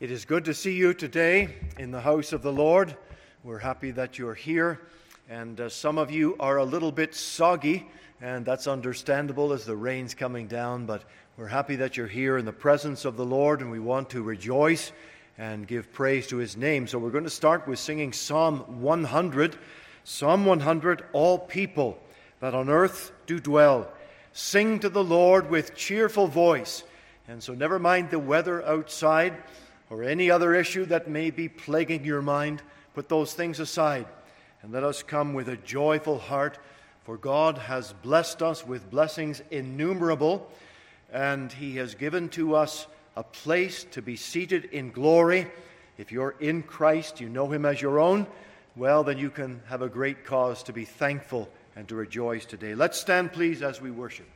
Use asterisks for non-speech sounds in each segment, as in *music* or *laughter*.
It is good to see you today in the house of the Lord. We're happy that you're here. And uh, some of you are a little bit soggy, and that's understandable as the rain's coming down. But we're happy that you're here in the presence of the Lord, and we want to rejoice and give praise to his name. So we're going to start with singing Psalm 100. Psalm 100 All people that on earth do dwell, sing to the Lord with cheerful voice. And so, never mind the weather outside or any other issue that may be plaguing your mind, put those things aside and let us come with a joyful heart, for God has blessed us with blessings innumerable, and He has given to us a place to be seated in glory. If you're in Christ, you know Him as your own, well, then you can have a great cause to be thankful and to rejoice today. Let's stand, please, as we worship.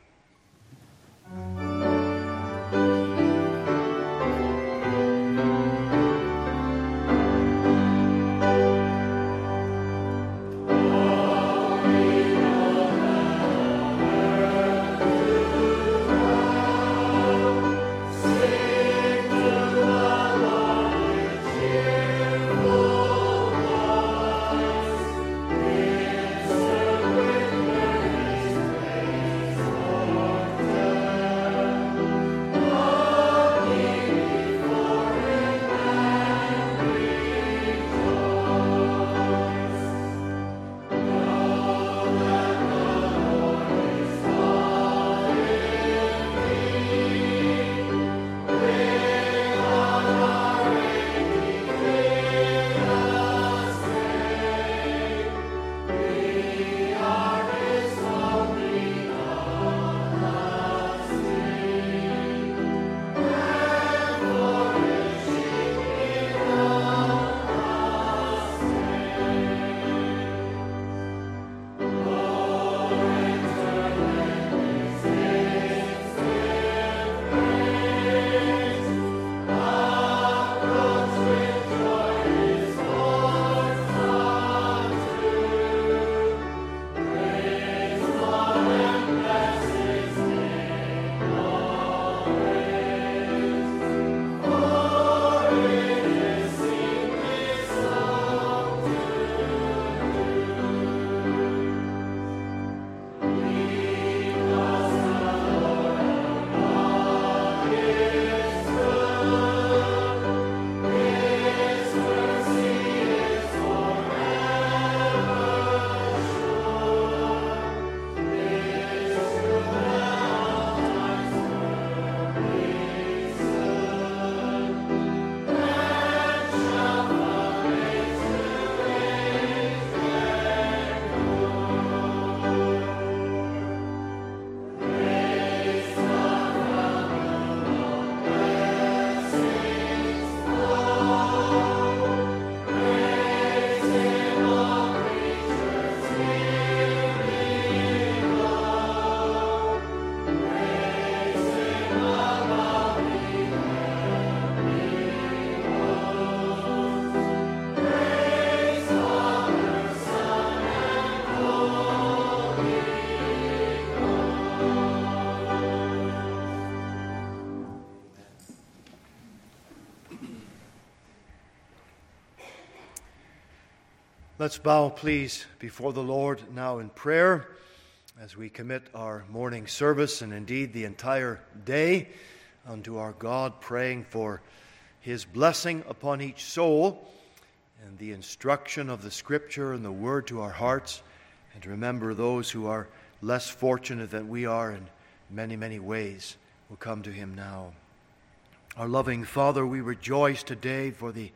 Let's bow, please, before the Lord now in prayer as we commit our morning service and indeed the entire day unto our God, praying for His blessing upon each soul and the instruction of the Scripture and the Word to our hearts, and to remember those who are less fortunate than we are in many, many ways will come to Him now. Our loving Father, we rejoice today for the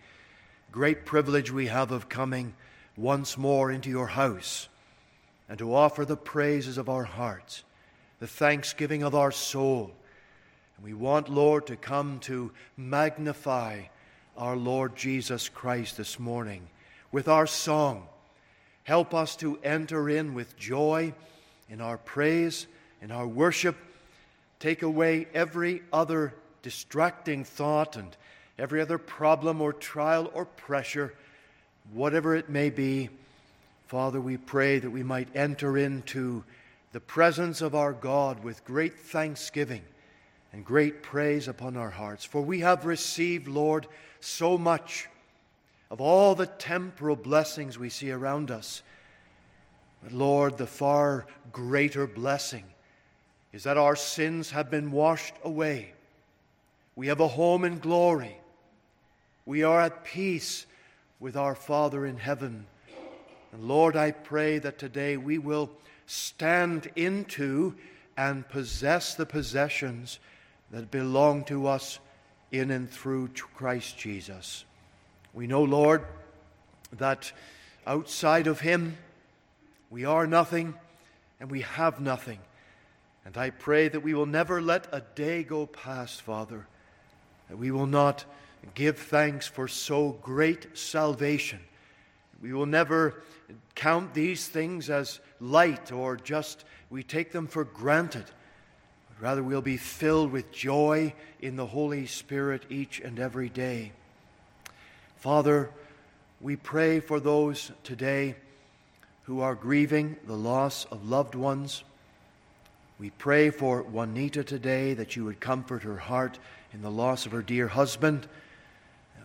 great privilege we have of coming once more into your house and to offer the praises of our hearts, the thanksgiving of our soul. And we want, Lord, to come to magnify our Lord Jesus Christ this morning with our song. Help us to enter in with joy in our praise, in our worship. Take away every other distracting thought and every other problem or trial or pressure whatever it may be, Father, we pray that we might enter into the presence of our God with great thanksgiving and great praise upon our hearts. For we have received, Lord, so much of all the temporal blessings we see around us. But Lord, the far greater blessing is that our sins have been washed away. We have a home in glory. We are at peace with our Father in heaven. And Lord, I pray that today we will stand into and possess the possessions that belong to us in and through Christ Jesus. We know, Lord, that outside of Him we are nothing and we have nothing. And I pray that we will never let a day go past, Father, that we will not give thanks for so great salvation. We will never count these things as light or just we take them for granted. But rather, we'll be filled with joy in the Holy Spirit each and every day. Father, we pray for those today who are grieving the loss of loved ones. We pray for Juanita today that you would comfort her heart in the loss of her dear husband.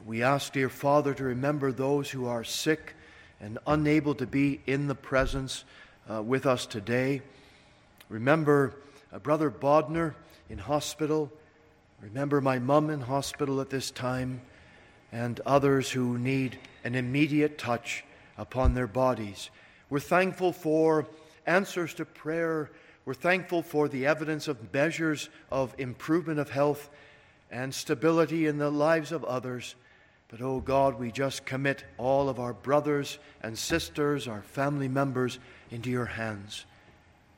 We ask, dear Father, to remember those who are sick and unable to be in the presence uh, with us today. Remember uh, Brother Bodner in hospital. Remember my mum in hospital at this time and others who need an immediate touch upon their bodies. We're thankful for answers to prayer. We're thankful for the evidence of measures of improvement of health and stability in the lives of others. But, oh God, we just commit all of our brothers and sisters, our family members, into your hands.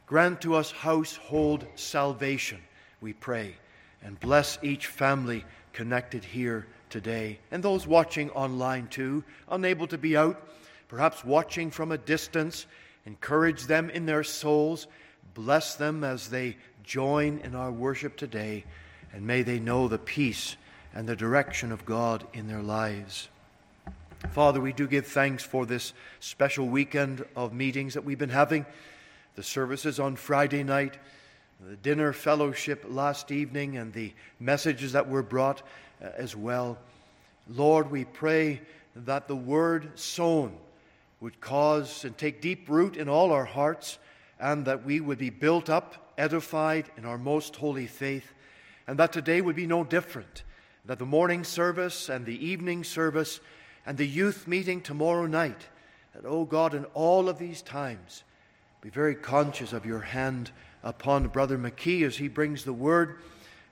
Grant to us household salvation, we pray, and bless each family connected here today, and those watching online too, unable to be out, perhaps watching from a distance. Encourage them in their souls. Bless them as they join in our worship today, and may they know the peace and the direction of God in their lives. Father, we do give thanks for this special weekend of meetings that we've been having, the services on Friday night, the dinner fellowship last evening, and the messages that were brought uh, as well. Lord, we pray that the word sown would cause and take deep root in all our hearts, and that we would be built up, edified in our most holy faith, and that today would be no different that the morning service and the evening service and the youth meeting tomorrow night, that, oh God, in all of these times, be very conscious of your hand upon Brother McKee as he brings the word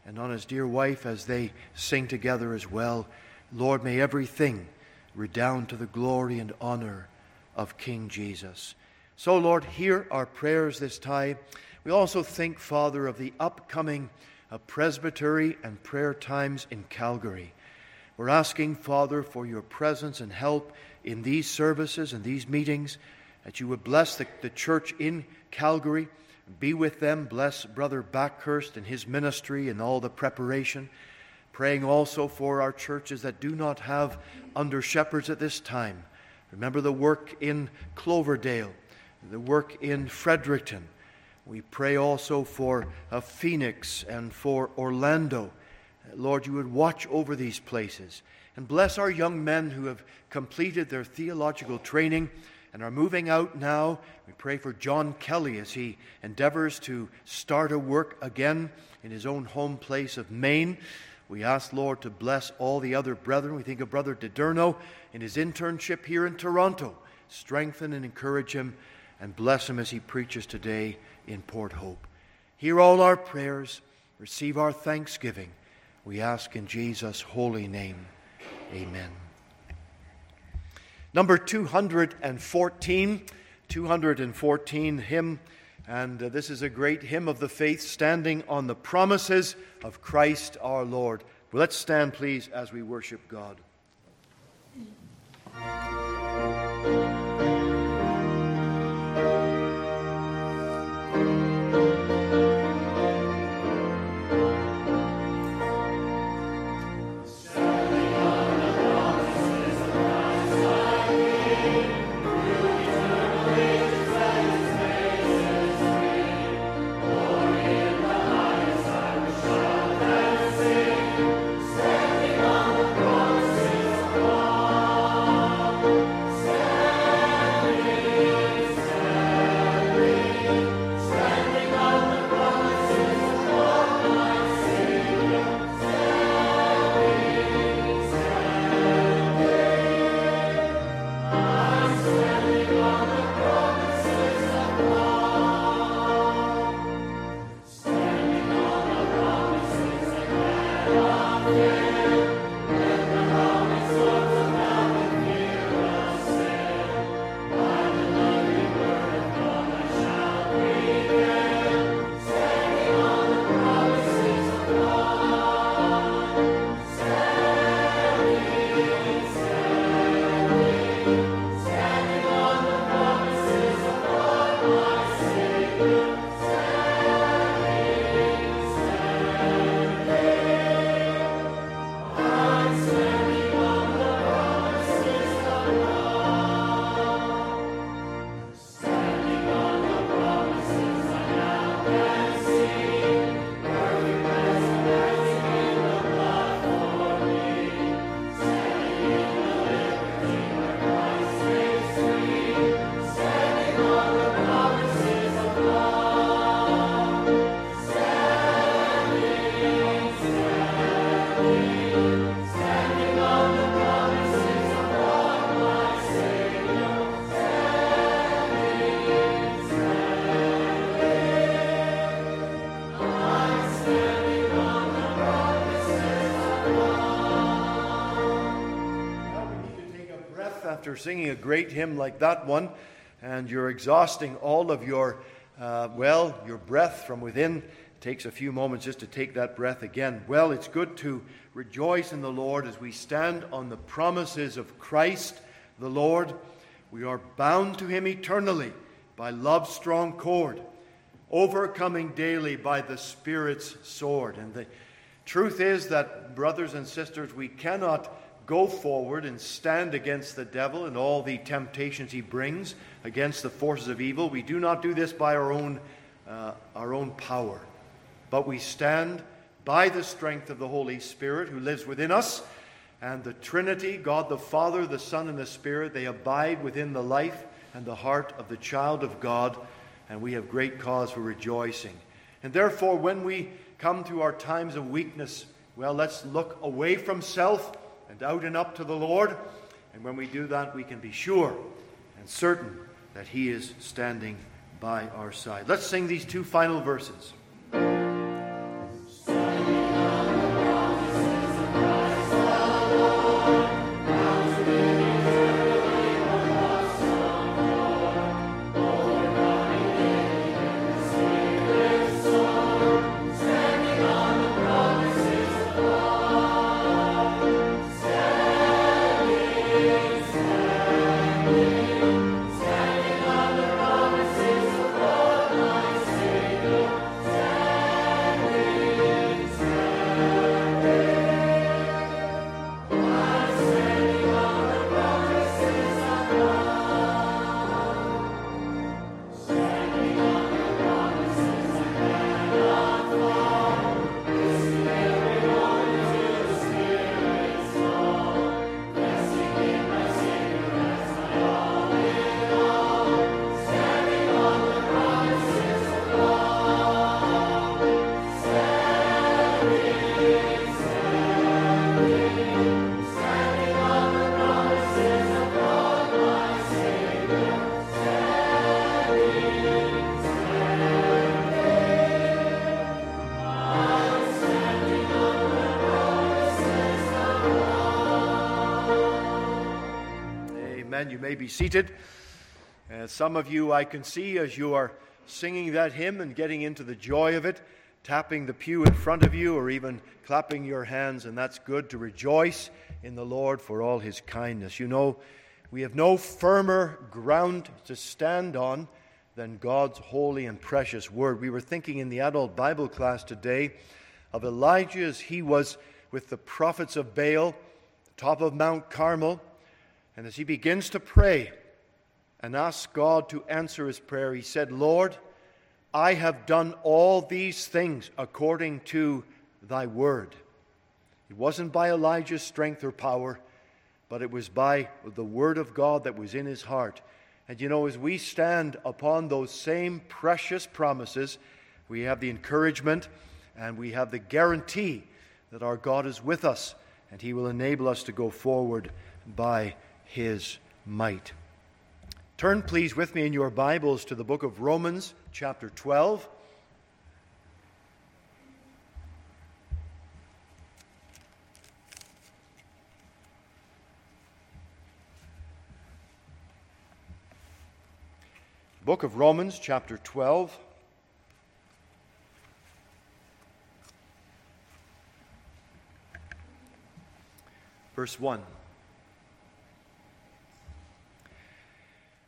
and on his dear wife as they sing together as well. Lord, may everything redound to the glory and honor of King Jesus. So, Lord, hear our prayers this time. We also think, Father, of the upcoming of presbytery and prayer times in Calgary. We're asking, Father, for your presence and help in these services and these meetings, that you would bless the, the church in Calgary, be with them, bless Brother Backhurst and his ministry and all the preparation. Praying also for our churches that do not have under shepherds at this time. Remember the work in Cloverdale, the work in Fredericton we pray also for uh, Phoenix and for Orlando. Lord, you would watch over these places and bless our young men who have completed their theological training and are moving out now. We pray for John Kelly as he endeavors to start a work again in his own home place of Maine. We ask, Lord, to bless all the other brethren. We think of Brother DiDerno in his internship here in Toronto. Strengthen and encourage him and bless him as he preaches today in Port Hope. Hear all our prayers, receive our thanksgiving. We ask in Jesus' holy name. Amen. Number 214, 214 hymn, and uh, this is a great hymn of the faith standing on the promises of Christ our Lord. let's stand, please, as we worship God. After singing a great hymn like that one, and you're exhausting all of your, uh, well, your breath from within. It takes a few moments just to take that breath again. Well, it's good to rejoice in the Lord as we stand on the promises of Christ the Lord. We are bound to Him eternally by love's strong cord, overcoming daily by the Spirit's sword. And the truth is that, brothers and sisters, we cannot go forward and stand against the devil and all the temptations he brings against the forces of evil. We do not do this by our own, uh, our own power, but we stand by the strength of the Holy Spirit who lives within us. And the Trinity, God the Father, the Son, and the Spirit, they abide within the life and the heart of the child of God, and we have great cause for rejoicing. And therefore, when we come to our times of weakness, well, let's look away from self and out and up to the Lord. And when we do that, we can be sure and certain that He is standing by our side. Let's sing these two final verses. Be seated. Uh, some of you I can see as you are singing that hymn and getting into the joy of it, tapping the pew in front of you or even clapping your hands, and that's good to rejoice in the Lord for all his kindness. You know, we have no firmer ground to stand on than God's holy and precious word. We were thinking in the adult Bible class today of Elijah as he was with the prophets of Baal, top of Mount Carmel. And as he begins to pray and ask God to answer his prayer, he said, Lord, I have done all these things according to thy word. It wasn't by Elijah's strength or power, but it was by the word of God that was in his heart. And you know, as we stand upon those same precious promises, we have the encouragement and we have the guarantee that our God is with us and he will enable us to go forward by his might. Turn, please, with me in your Bibles to the book of Romans, chapter 12. Book of Romans, chapter 12. Verse 1.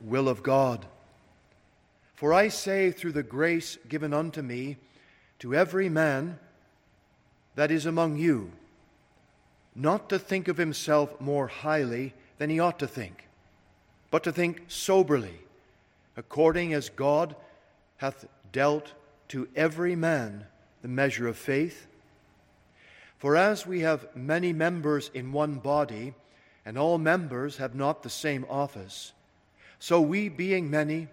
will of God. For I say, through the grace given unto me, to every man that is among you, not to think of himself more highly than he ought to think, but to think soberly according as God hath dealt to every man the measure of faith. For as we have many members in one body, and all members have not the same office, so we, being many,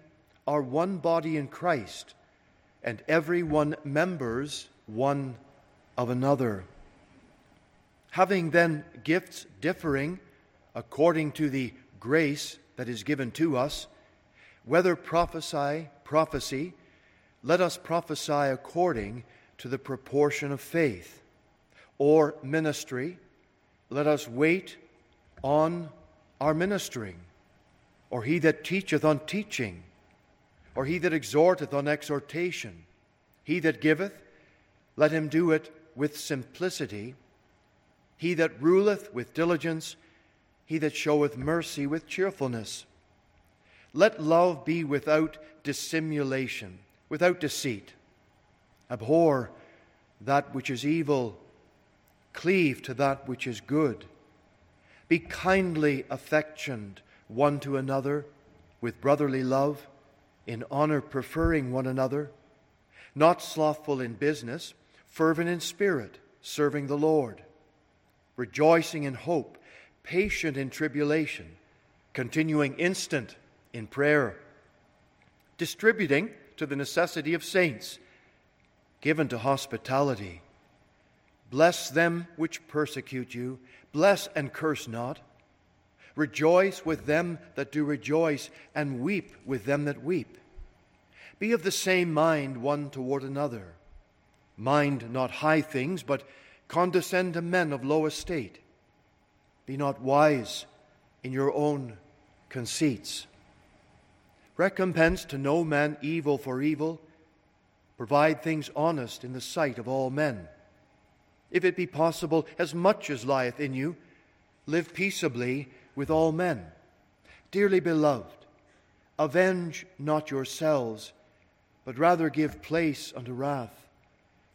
are one body in Christ, and every one members one of another. Having then gifts differing according to the grace that is given to us, whether prophesy, prophecy, let us prophesy according to the proportion of faith. Or ministry, let us wait on our ministering. Or he that teacheth on teaching. Or he that exhorteth on exhortation. He that giveth, let him do it with simplicity. He that ruleth with diligence. He that showeth mercy with cheerfulness. Let love be without dissimulation, without deceit. Abhor that which is evil, cleave to that which is good. Be kindly affectioned one to another with brotherly love, in honor preferring one another, not slothful in business, fervent in spirit, serving the Lord, rejoicing in hope, patient in tribulation, continuing instant in prayer, distributing to the necessity of saints, given to hospitality. Bless them which persecute you, bless and curse not. Rejoice with them that do rejoice, and weep with them that weep. Be of the same mind one toward another. Mind not high things, but condescend to men of low estate. Be not wise in your own conceits. Recompense to no man evil for evil. Provide things honest in the sight of all men. If it be possible, as much as lieth in you, live peaceably with all men. Dearly beloved, avenge not yourselves, but rather give place unto wrath.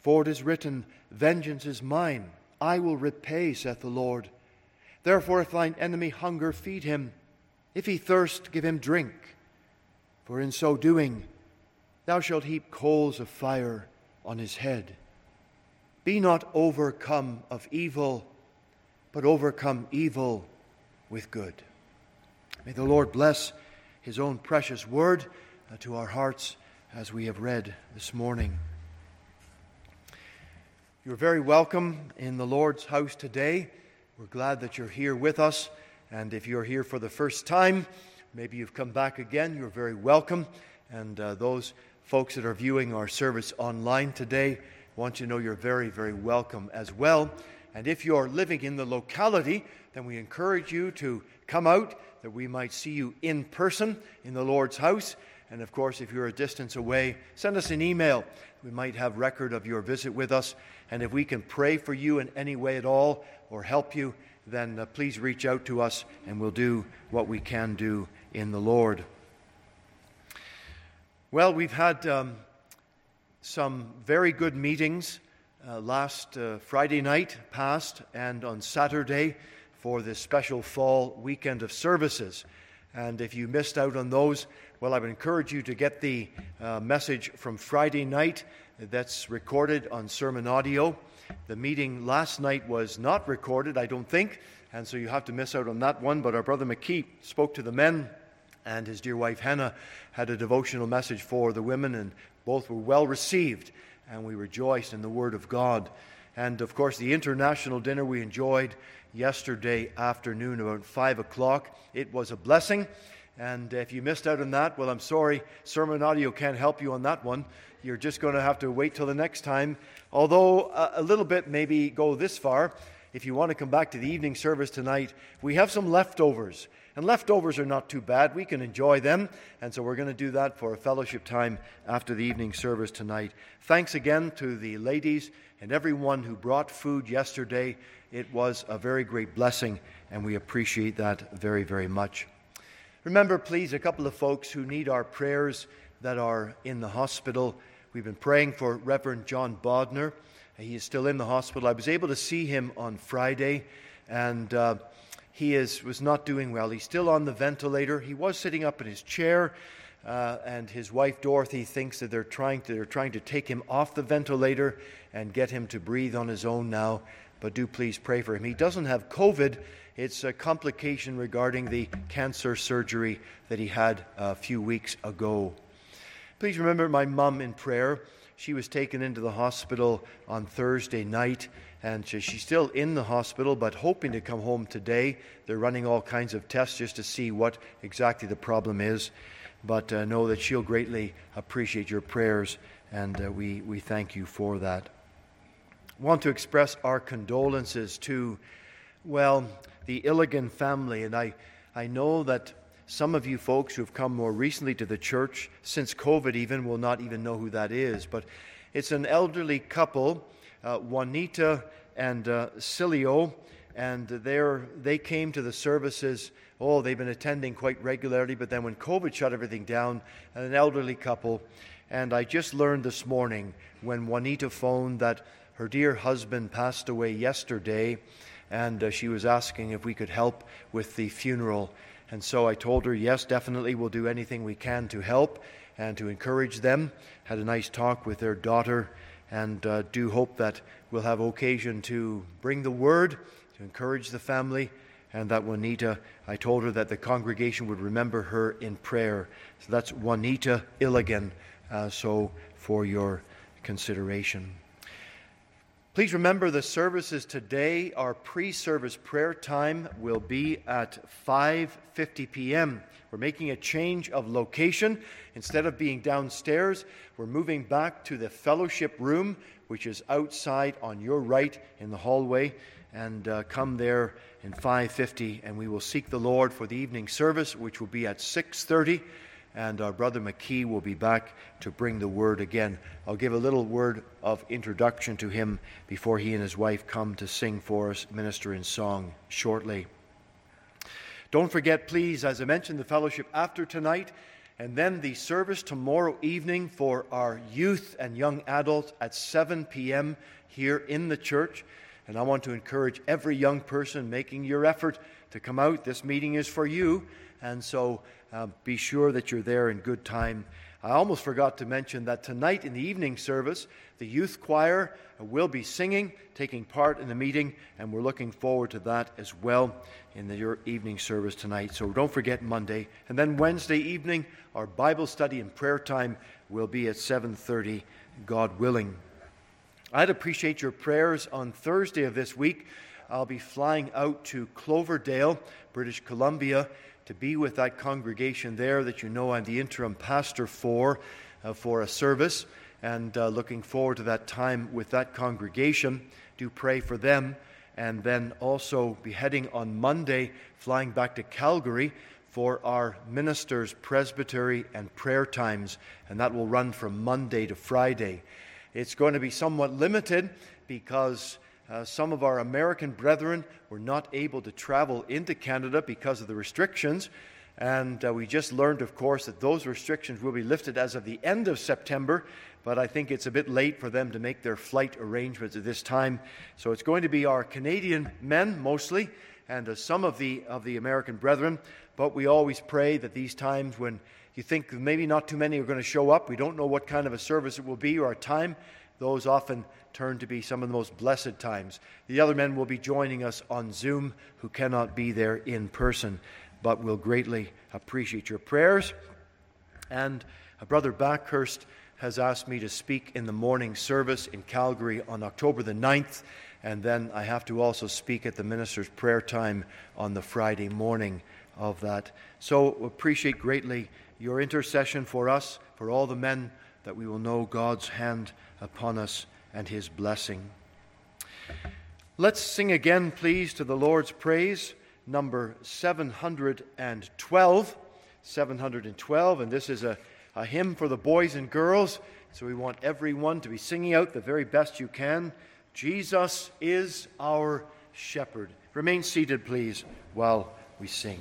For it is written, Vengeance is mine, I will repay, saith the Lord. Therefore, if thine enemy hunger, feed him. If he thirst, give him drink for in so doing thou shalt heap coals of fire on his head. Be not overcome of evil, but overcome evil with good. May the Lord bless his own precious word uh, to our hearts as we have read this morning. You're very welcome in the Lord's house today. We're glad that you're here with us. And if you're here for the first time, Maybe you've come back again. You're very welcome. And uh, those folks that are viewing our service online today, I want you to know you're very, very welcome as well. And if you're living in the locality, then we encourage you to come out that we might see you in person in the Lord's house. And of course, if you're a distance away, send us an email. We might have record of your visit with us. And if we can pray for you in any way at all or help you, then uh, please reach out to us and we'll do what we can do in the Lord. Well, we've had um, some very good meetings uh, last uh, Friday night past and on Saturday for this special fall weekend of services. And if you missed out on those, well, I would encourage you to get the uh, message from Friday night that's recorded on sermon audio. The meeting last night was not recorded, I don't think, and so you have to miss out on that one. But our brother McKee spoke to the men And his dear wife Hannah had a devotional message for the women, and both were well received, and we rejoiced in the Word of God. And of course, the international dinner we enjoyed yesterday afternoon about 5 o'clock. It was a blessing. And if you missed out on that, well, I'm sorry. Sermon audio can't help you on that one. You're just going to have to wait till the next time. Although a, little bit maybe go this far. If you want to come back to the evening service tonight, we have some leftovers. And leftovers are not too bad. We can enjoy them. And so we're going to do that for a fellowship time after the evening service tonight. Thanks again to the ladies and everyone who brought food yesterday. It was a very great blessing, and we appreciate that very, very much. Remember, please, a couple of folks who need our prayers that are in the hospital. We've been praying for Reverend John Bodner. He is still in the hospital. I was able to see him on Friday, and uh, he is, was not doing well. He's still on the ventilator. He was sitting up in his chair, uh, and his wife Dorothy thinks that they're trying to, they're trying to take him off the ventilator and get him to breathe on his own now. But do please pray for him. He doesn't have COVID. It's a complication regarding the cancer surgery that he had a few weeks ago. Please remember my mum in prayer. She was taken into the hospital on Thursday night, and she's still in the hospital, but hoping to come home today. They're running all kinds of tests just to see what exactly the problem is. But uh, know that she'll greatly appreciate your prayers, and uh, we, we thank you for that. Want to express our condolences to, well, the Illigan family, and I, I know that some of you folks who have come more recently to the church, since COVID even, will not even know who that is. But it's an elderly couple, uh, Juanita and uh, Cilio, and they came to the services. Oh, they've been attending quite regularly, but then when COVID shut everything down, an elderly couple. And I just learned this morning when Juanita phoned that her dear husband passed away yesterday, and uh, she was asking if we could help with the funeral. And so I told her, yes, definitely, we'll do anything we can to help and to encourage them. Had a nice talk with their daughter, and uh, do hope that we'll have occasion to bring the word, to encourage the family, and that Juanita, I told her that the congregation would remember her in prayer. So that's Juanita Illigan, uh, so for your consideration. Please remember the services today. Our pre-service prayer time will be at 5:50 p.m. We're making a change of location. Instead of being downstairs, we're moving back to the fellowship room, which is outside on your right in the hallway, and uh, come there in 5:50 and we will seek the Lord for the evening service, which will be at 6:30 and our brother McKee will be back to bring the word again. I'll give a little word of introduction to him before he and his wife come to sing for us, minister in song shortly. Don't forget, please, as I mentioned, the fellowship after tonight, and then the service tomorrow evening for our youth and young adults at 7 p.m. here in the church. And I want to encourage every young person making your effort to come out. This meeting is for you. And so uh, be sure that you're there in good time. I almost forgot to mention that tonight in the evening service, the youth choir will be singing, taking part in the meeting, and we're looking forward to that as well in the, your evening service tonight. So don't forget Monday. And then Wednesday evening, our Bible study and prayer time will be at 7:30, God willing. I'd appreciate your prayers on Thursday of this week. I'll be flying out to Cloverdale, British Columbia to be with that congregation there that you know I'm the interim pastor for, uh, for a service, and uh, looking forward to that time with that congregation. Do pray for them. And then also be heading on Monday, flying back to Calgary for our ministers' presbytery and prayer times, and that will run from Monday to Friday. It's going to be somewhat limited because uh, some of our American brethren were not able to travel into Canada because of the restrictions. And uh, we just learned, of course, that those restrictions will be lifted as of the end of September, but I think it's a bit late for them to make their flight arrangements at this time. So it's going to be our Canadian men mostly, and uh, some of the, of the American brethren. But we always pray that these times when you think maybe not too many are going to show up, we don't know what kind of a service it will be or a time, those often turn to be some of the most blessed times. The other men will be joining us on Zoom who cannot be there in person. but we'll greatly appreciate your prayers. And Brother Backhurst has asked me to speak in the morning service in Calgary on October the 9th, and then I have to also speak at the minister's prayer time on the Friday morning of that. So appreciate greatly your intercession for us, for all the men, that we will know God's hand upon us and his blessing. Let's sing again, please, to the Lord's praise, number 712. 712, and this is a a hymn for the boys and girls. So we want everyone to be singing out the very best you can. Jesus is our shepherd. Remain seated, please, while we sing.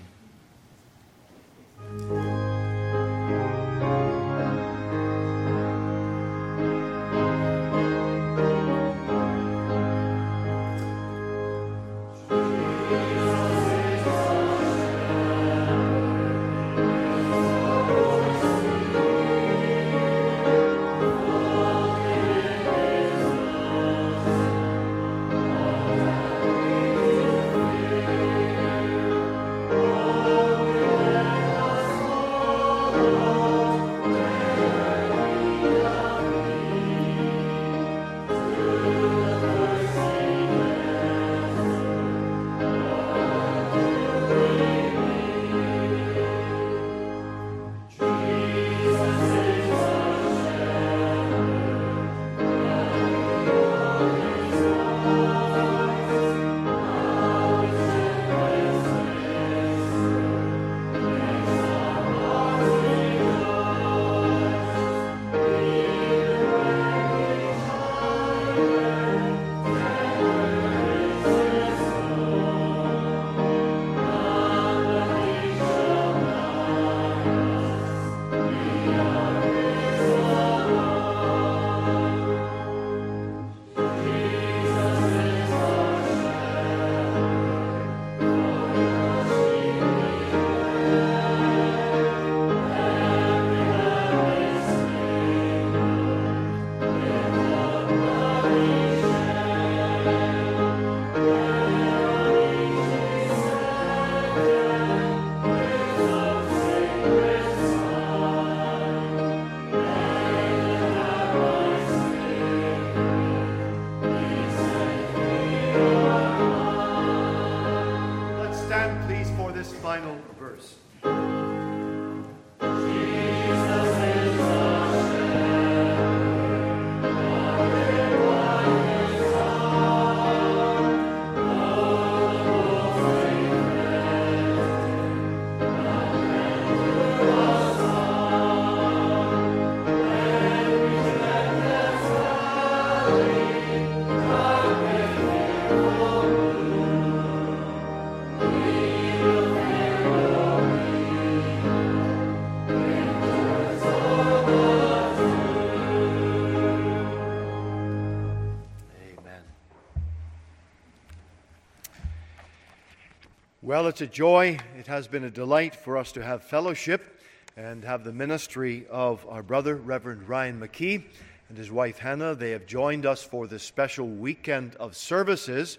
Well, it's a joy. It has been a delight for us to have fellowship and have the ministry of our brother, Reverend Ryan McKee, and his wife Hannah. They have joined us for this special weekend of services.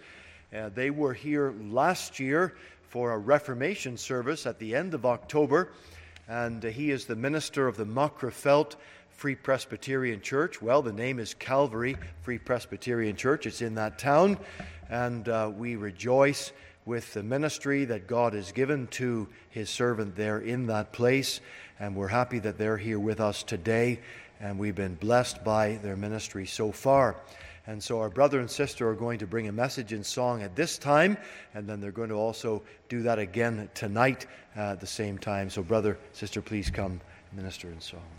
Uh, they were here last year for a Reformation service at the end of October, and uh, he is the minister of the Magherafelt Free Presbyterian Church. Well, the name is Calvary Free Presbyterian Church, it's in that town, and uh, we rejoice with the ministry that God has given to his servant there in that place. And we're happy that they're here with us today. And we've been blessed by their ministry so far. And so our brother and sister are going to bring a message in song at this time, and then they're going to also do that again tonight uh, at the same time. So, brother, sister, please come minister in song.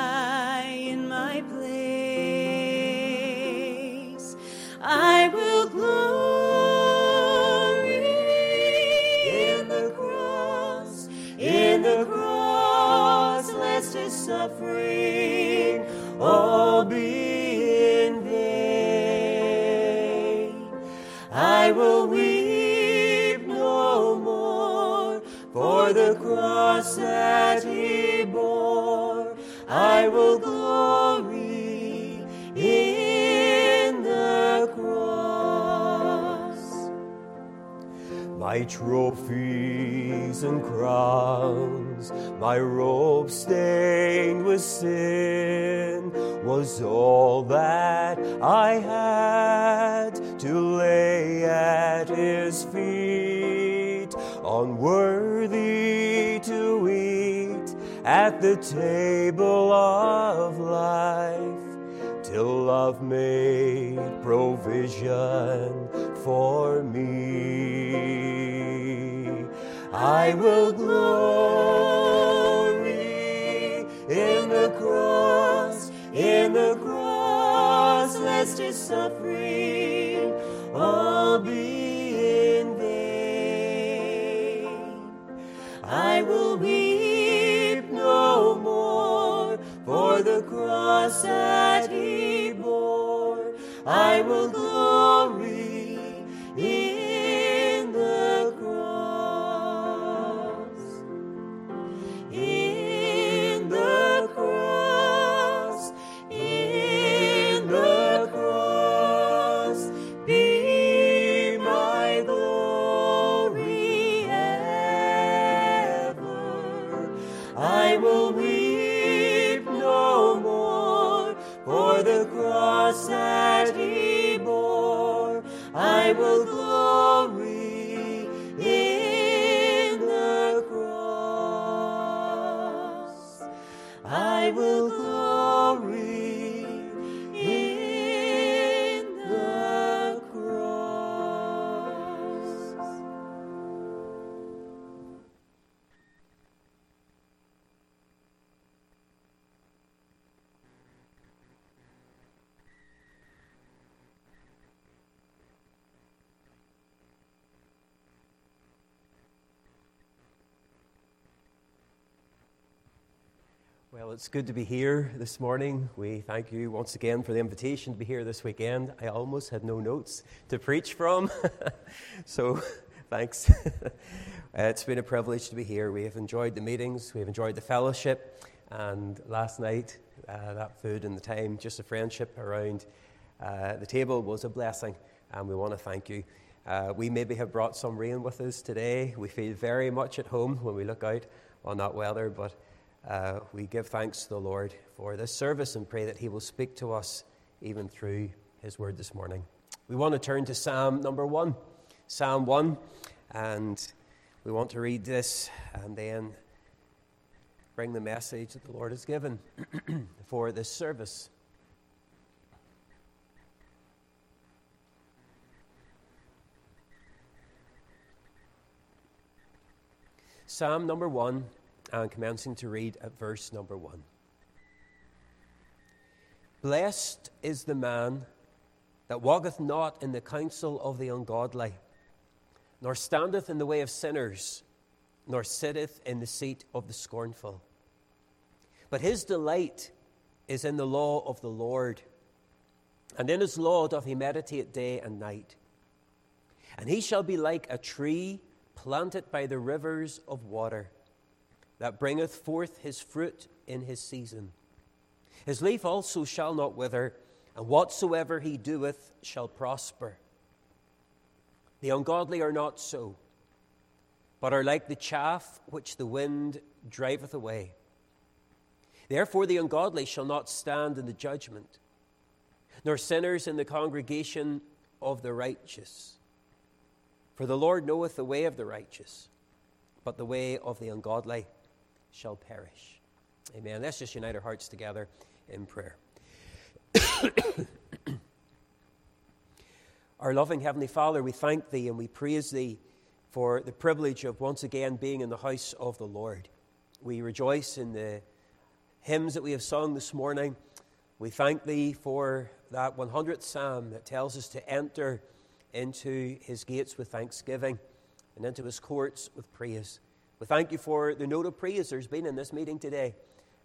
cross that he bore. I will glory in the cross. My trophies and crowns, my robe stained with sin, was all that I had to lay at his feet. To eat at the table of life till love made provision for me. I will glory in the cross, in the cross, lest his suffering that he bore. I will Well, it's good to be here this morning. We thank you once again for the invitation to be here this weekend. I almost had no notes to preach from, *laughs* so thanks. *laughs* Uh, it's been a privilege to be here. We have enjoyed the meetings, we have enjoyed the fellowship, and last night, uh, that food and the time, just the friendship around uh, the table was a blessing, and we want to thank you. Uh, we maybe have brought some rain with us today. We feel very much at home when we look out on that weather, but uh, we give thanks to the Lord for this service and pray that He will speak to us even through His word this morning. We want to turn to Psalm number one, Psalm 1, and we want to read this and then bring the message that the Lord has given *clears throat* for this service. Psalm number one, and commencing to read at verse number one. Blessed is the man that walketh not in the counsel of the ungodly, nor standeth in the way of sinners, nor sitteth in the seat of the scornful. But his delight is in the law of the Lord, and in his law doth he meditate day and night. And he shall be like a tree planted by the rivers of water, that bringeth forth his fruit in his season. His leaf also shall not wither, and whatsoever he doeth shall prosper. The ungodly are not so, but are like the chaff which the wind driveth away. Therefore, the ungodly shall not stand in the judgment, nor sinners in the congregation of the righteous. For the Lord knoweth the way of the righteous, but the way of the ungodly shall perish. Amen. Let's just unite our hearts together in prayer. *coughs* our loving Heavenly Father, we thank Thee and we praise Thee for the privilege of once again being in the house of the Lord. We rejoice in the hymns that we have sung this morning. We thank Thee for that 100th psalm that tells us to enter into His gates with thanksgiving and into His courts with praise. We thank you for the note of praise there's been in this meeting today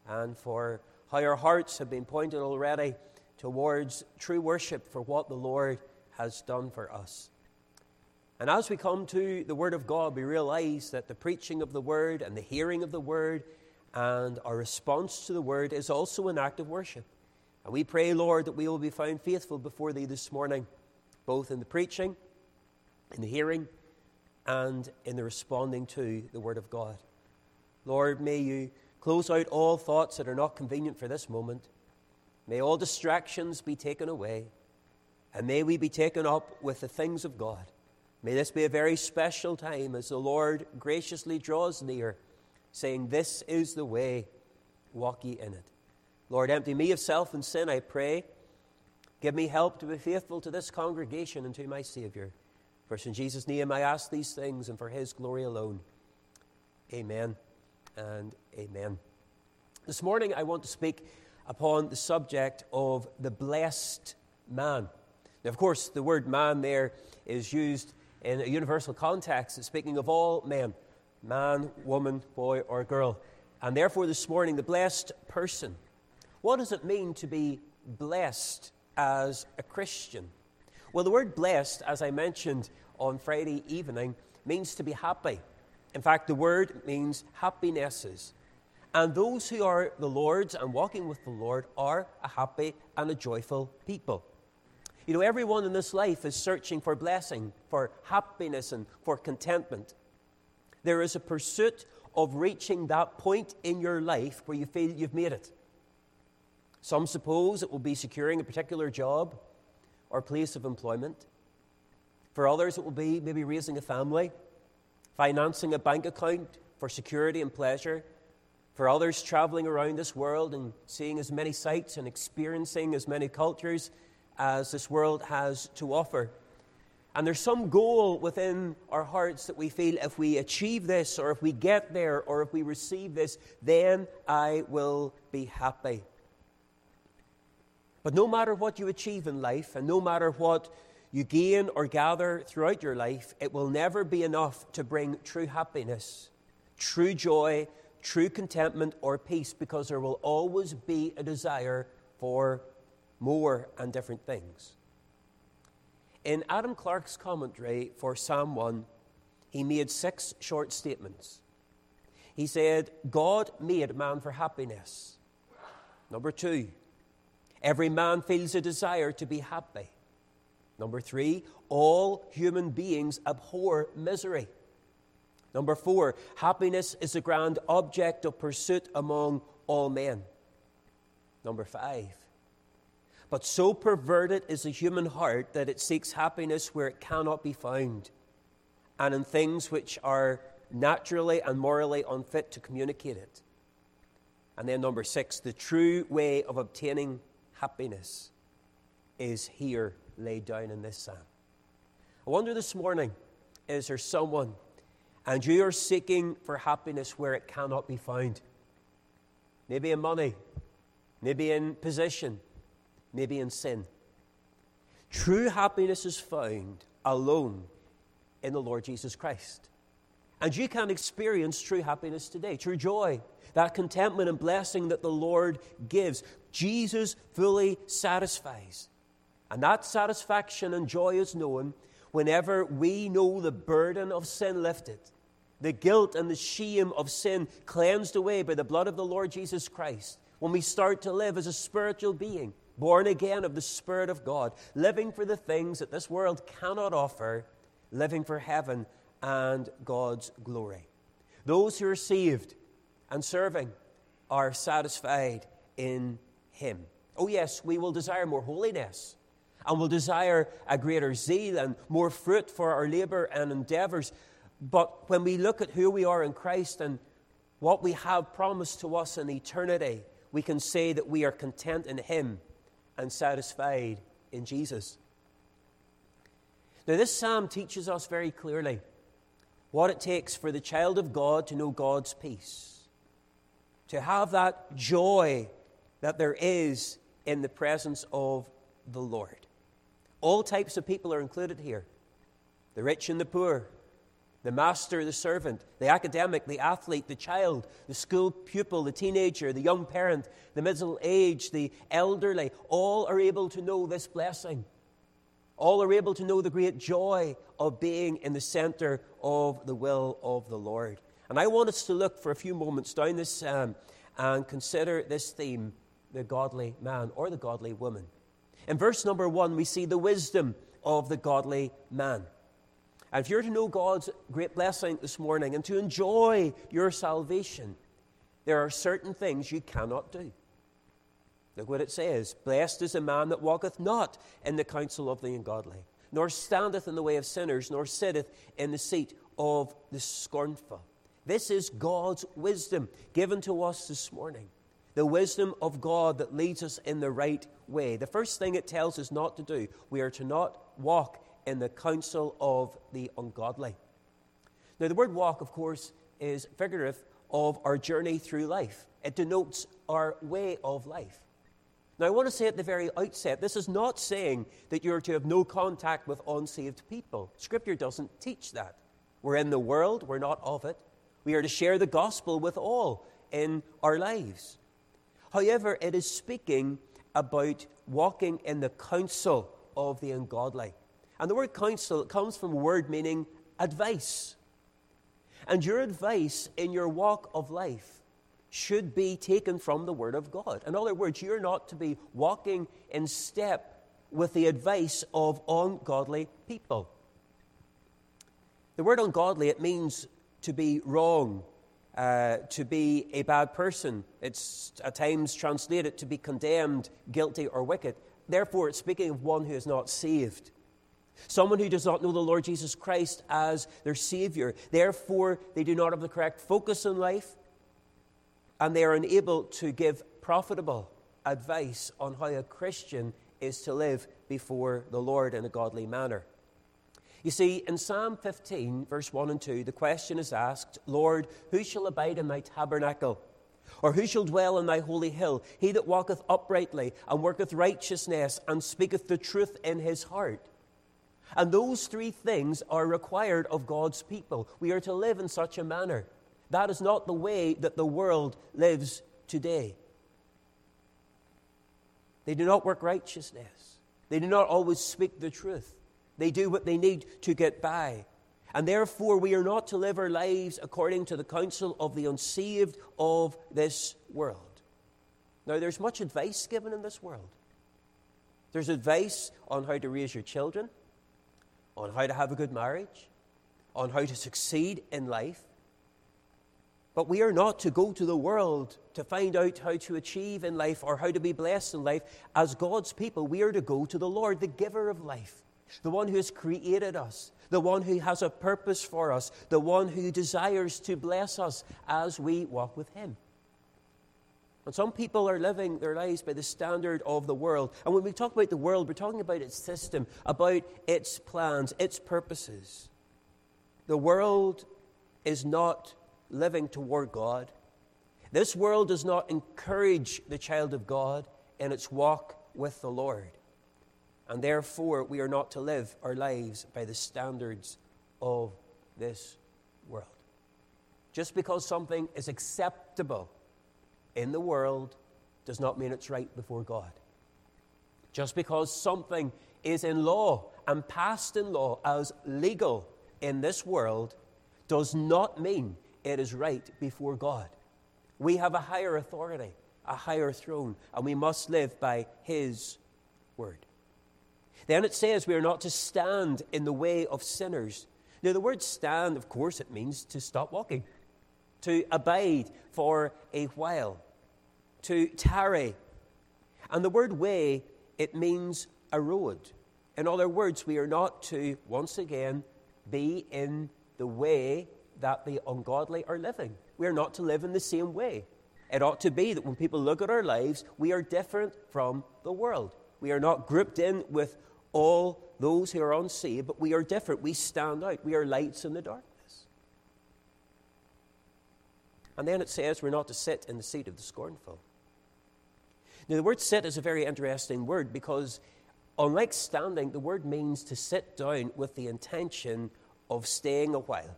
and for how our hearts have been pointed already towards true worship for what the Lord has done for us. And as we come to the Word of God, we realize that the preaching of the Word and the hearing of the Word and our response to the Word is also an act of worship. And we pray, Lord, that we will be found faithful before Thee this morning, both in the preaching, in the hearing, and in the responding to the Word of God. Lord, may you close out all thoughts that are not convenient for this moment. May all distractions be taken away, and may we be taken up with the things of God. May this be a very special time as the Lord graciously draws near, saying, This is the way, walk ye in it. Lord, empty me of self and sin, I pray. Give me help to be faithful to this congregation and to my Savior. For in Jesus' name I ask these things and for his glory alone. Amen and amen. This morning I want to speak upon the subject of the blessed man. Now, of course, the word man there is used in a universal context. Speaking of all men man, woman, boy, or girl. And therefore, this morning, the blessed person. What does it mean to be blessed as a Christian? Well, the word blessed, as I mentioned on Friday evening, means to be happy. In fact, the word means happinesses. And those who are the Lord's and walking with the Lord are a happy and a joyful people. You know, everyone in this life is searching for blessing, for happiness, and for contentment. There is a pursuit of reaching that point in your life where you feel you've made it. Some suppose it will be securing a particular job or place of employment. For others, it will be maybe raising a family, financing a bank account for security and pleasure. For others, traveling around this world and seeing as many sights and experiencing as many cultures as this world has to offer. And there's some goal within our hearts that we feel if we achieve this, or if we get there, or if we receive this, then I will be happy. But no matter what you achieve in life, and no matter what you gain or gather throughout your life, it will never be enough to bring true happiness, true joy, true contentment, or peace, because there will always be a desire for more and different things. In Adam Clarke's commentary for Psalm 1, he made six short statements. He said, God made man for happiness. Number two, Every man feels a desire to be happy. Number three, all human beings abhor misery. Number four, happiness is a grand object of pursuit among all men. Number five, but so perverted is the human heart that it seeks happiness where it cannot be found, and in things which are naturally and morally unfit to communicate it. And then number six, the true way of obtaining happiness is here laid down in this psalm. I wonder this morning is there someone and you are seeking for happiness where it cannot be found? Maybe in money, maybe in position, maybe in sin. True happiness is found alone in the Lord Jesus Christ. And you can experience true happiness today, true joy, that contentment and blessing that the Lord gives. Jesus fully satisfies. And that satisfaction and joy is known whenever we know the burden of sin lifted, the guilt and the shame of sin cleansed away by the blood of the Lord Jesus Christ. When we start to live as a spiritual being, born again of the Spirit of God, living for the things that this world cannot offer, living for heaven and God's glory. Those who are saved and serving are satisfied in him. Oh, yes, we will desire more holiness and will desire a greater zeal and more fruit for our labor and endeavors. But when we look at who we are in Christ and what we have promised to us in eternity, we can say that we are content in Him and satisfied in Jesus. Now, this psalm teaches us very clearly what it takes for the child of God to know God's peace, to have that joy that there is in the presence of the Lord. All types of people are included here the rich and the poor, the master, the servant, the academic, the athlete, the child, the school pupil, the teenager, the young parent, the middle aged, the elderly, all are able to know this blessing. All are able to know the great joy of being in the center of the will of the Lord. And I want us to look for a few moments down this psalm and consider this theme the godly man or the godly woman. In verse number one, we see the wisdom of the godly man. And if you're to know God's great blessing this morning and to enjoy your salvation, there are certain things you cannot do. Look what it says Blessed is the man that walketh not in the counsel of the ungodly, nor standeth in the way of sinners, nor sitteth in the seat of the scornful. This is God's wisdom given to us this morning. The wisdom of God that leads us in the right way. The first thing it tells us not to do, we are to not walk in the counsel of the ungodly. Now, the word walk, of course, is figurative of our journey through life, it denotes our way of life. Now, I want to say at the very outset this is not saying that you're to have no contact with unsaved people. Scripture doesn't teach that. We're in the world, we're not of it. We are to share the gospel with all in our lives. However, it is speaking about walking in the counsel of the ungodly. And the word counsel comes from a word meaning advice. And your advice in your walk of life should be taken from the Word of God. In other words, you're not to be walking in step with the advice of ungodly people. The word ungodly, it means to be wrong, uh, to be a bad person. It's at times translated to be condemned, guilty, or wicked. Therefore, it's speaking of one who is not saved. Someone who does not know the Lord Jesus Christ as their Savior. Therefore, they do not have the correct focus in life, and they are unable to give profitable advice on how a Christian is to live before the Lord in a godly manner. You see, in Psalm 15, verse 1 and 2, the question is asked Lord, who shall abide in thy tabernacle? Or who shall dwell in thy holy hill? He that walketh uprightly and worketh righteousness and speaketh the truth in his heart. And those three things are required of God's people. We are to live in such a manner. That is not the way that the world lives today. They do not work righteousness, they do not always speak the truth. They do what they need to get by. And therefore, we are not to live our lives according to the counsel of the unsaved of this world. Now, there's much advice given in this world. There's advice on how to raise your children, on how to have a good marriage, on how to succeed in life. But we are not to go to the world to find out how to achieve in life or how to be blessed in life. As God's people, we are to go to the Lord, the giver of life, the one who has created us, the one who has a purpose for us, the one who desires to bless us as we walk with Him. And some people are living their lives by the standard of the world. And when we talk about the world, we're talking about its system, about its plans, its purposes. The world is not living toward God. This world does not encourage the child of God in its walk with the Lord. And therefore, we are not to live our lives by the standards of this world. Just because something is acceptable in the world does not mean it's right before God. Just because something is in law and passed in law as legal in this world does not mean it is right before God. We have a higher authority, a higher throne, and we must live by His word. Then it says we are not to stand in the way of sinners. Now, the word stand, of course, it means to stop walking, to abide for a while to tarry. And the word way, it means a road. In other words, we are not to, once again, be in the way that the ungodly are living. We are not to live in the same way. It ought to be that when people look at our lives, we are different from the world. We are not grouped in with all those who are unsaved, but we are different. We stand out. We are lights in the darkness. And then it says we're not to sit in the seat of the scornful. Now, the word sit is a very interesting word because, unlike standing, the word means to sit down with the intention of staying a while.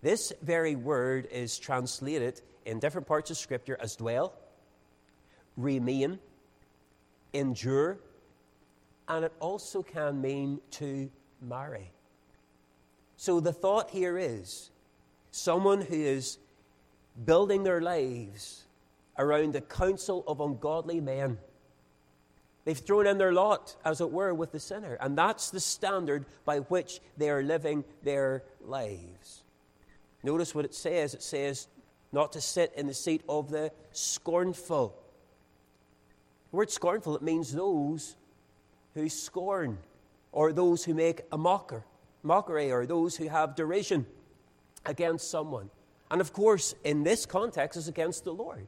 This very word is translated in different parts of Scripture as dwell, remain, endure, and it also can mean to marry. So the thought here is someone who is building their lives around the counsel of ungodly men. They've thrown in their lot, as it were, with the sinner. And that's the standard by which they are living their lives. Notice what it says it says, not to sit in the seat of the scornful. The word scornful, it means those who scorn, or those who make a mocker, mockery, or those who have derision against someone. And of course, in this context, is against the Lord.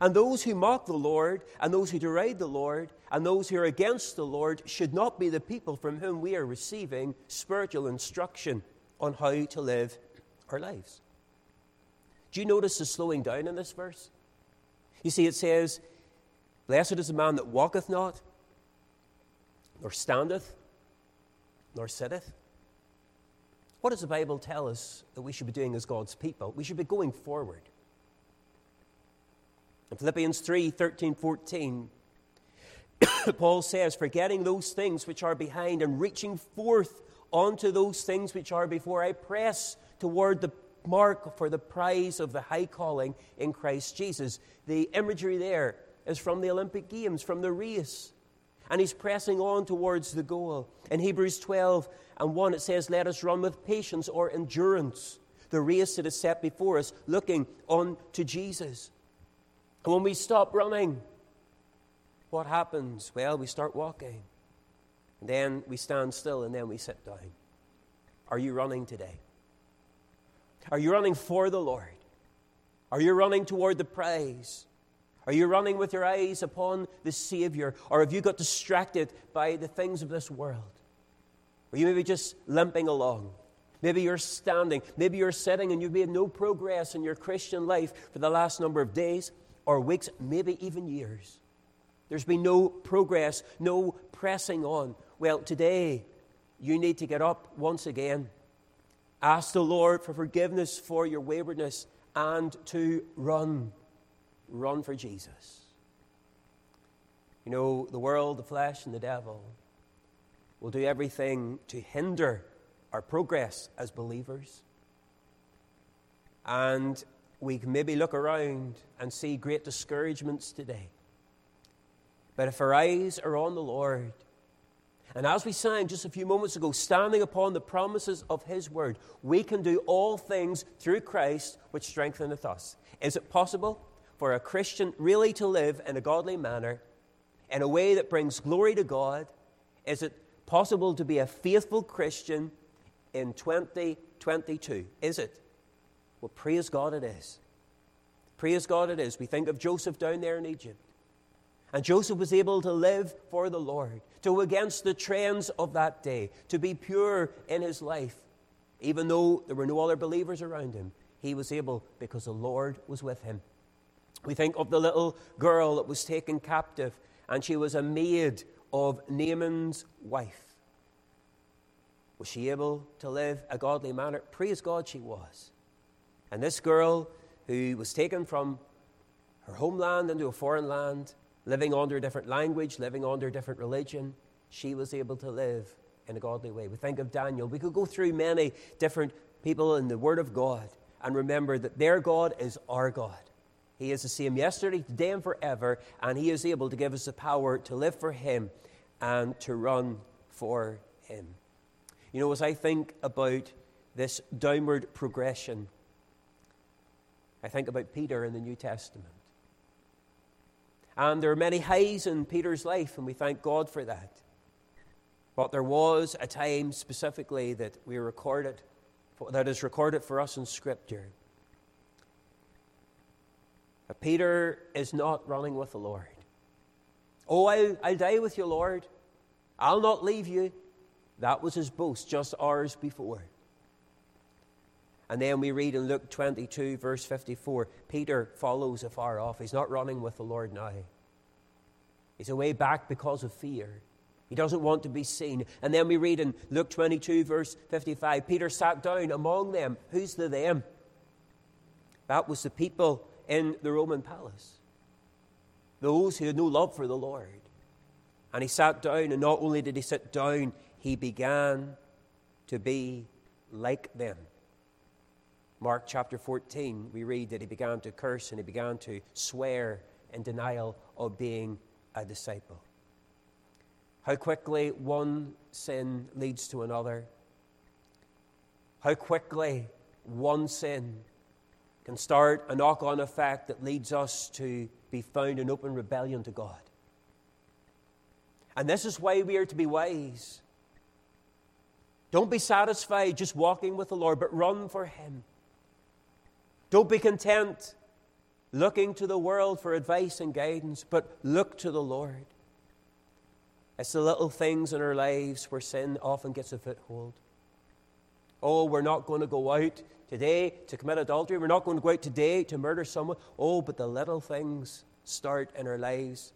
And those who mock the Lord, and those who deride the Lord, and those who are against the Lord should not be the people from whom we are receiving spiritual instruction on how to live our lives. Do you notice the slowing down in this verse? You see, it says, Blessed is the man that walketh not, nor standeth, nor sitteth. What does the Bible tell us that we should be doing as God's people? We should be going forward. In Philippians 3 13, 14, *coughs* Paul says, Forgetting those things which are behind and reaching forth onto those things which are before, I press toward the mark for the prize of the high calling in Christ Jesus. The imagery there is from the Olympic Games, from the race. And he's pressing on towards the goal. In Hebrews 12 and 1, it says, Let us run with patience or endurance the race that is set before us, looking on to Jesus. And when we stop running, what happens? Well, we start walking. And then we stand still and then we sit down. Are you running today? Are you running for the Lord? Are you running toward the prize? Are you running with your eyes upon the Savior? Or have you got distracted by the things of this world? Or you maybe just limping along? Maybe you're standing. Maybe you're sitting and you've made no progress in your Christian life for the last number of days or weeks, maybe even years. There's been no progress, no pressing on. Well, today, you need to get up once again Ask the Lord for forgiveness for your waywardness and to run. Run for Jesus. You know, the world, the flesh, and the devil will do everything to hinder our progress as believers. And we can maybe look around and see great discouragements today. But if our eyes are on the Lord, and as we sang just a few moments ago, standing upon the promises of His Word, we can do all things through Christ, which strengtheneth us. Is it possible for a Christian really to live in a godly manner, in a way that brings glory to God? Is it possible to be a faithful Christian in 2022? Is it? Well, praise God it is. Praise God it is. We think of Joseph down there in Egypt. And Joseph was able to live for the Lord, to against the trends of that day, to be pure in his life. Even though there were no other believers around him, he was able because the Lord was with him. We think of the little girl that was taken captive, and she was a maid of Naaman's wife. Was she able to live a godly manner? Praise God, she was. And this girl who was taken from her homeland into a foreign land living under a different language, living under a different religion, she was able to live in a godly way. We think of Daniel. We could go through many different people in the Word of God and remember that their God is our God. He is the same yesterday, today, and forever, and He is able to give us the power to live for Him and to run for Him. You know, as I think about this downward progression, I think about Peter in the New Testament. And there are many highs in Peter's life, and we thank God for that. But there was a time specifically that we recorded, that is recorded for us in Scripture. But Peter is not running with the Lord. Oh, I'll, I'll die with you, Lord. I'll not leave you. That was his boast just hours before. And then we read in Luke 22, verse 54, Peter follows afar off. He's not running with the Lord now. He's away back because of fear. He doesn't want to be seen. And then we read in Luke 22, verse 55, Peter sat down among them. Who's the them? That was the people in the Roman palace, those who had no love for the Lord. And he sat down, and not only did he sit down, he began to be like them. Mark chapter 14, we read that he began to curse and he began to swear in denial of being a disciple. How quickly one sin leads to another. How quickly one sin can start a knock on effect that leads us to be found in open rebellion to God. And this is why we are to be wise. Don't be satisfied just walking with the Lord, but run for Him. Don't be content looking to the world for advice and guidance, but look to the Lord. It's the little things in our lives where sin often gets a foothold. Oh, we're not going to go out today to commit adultery. We're not going to go out today to murder someone. Oh, but the little things start in our lives.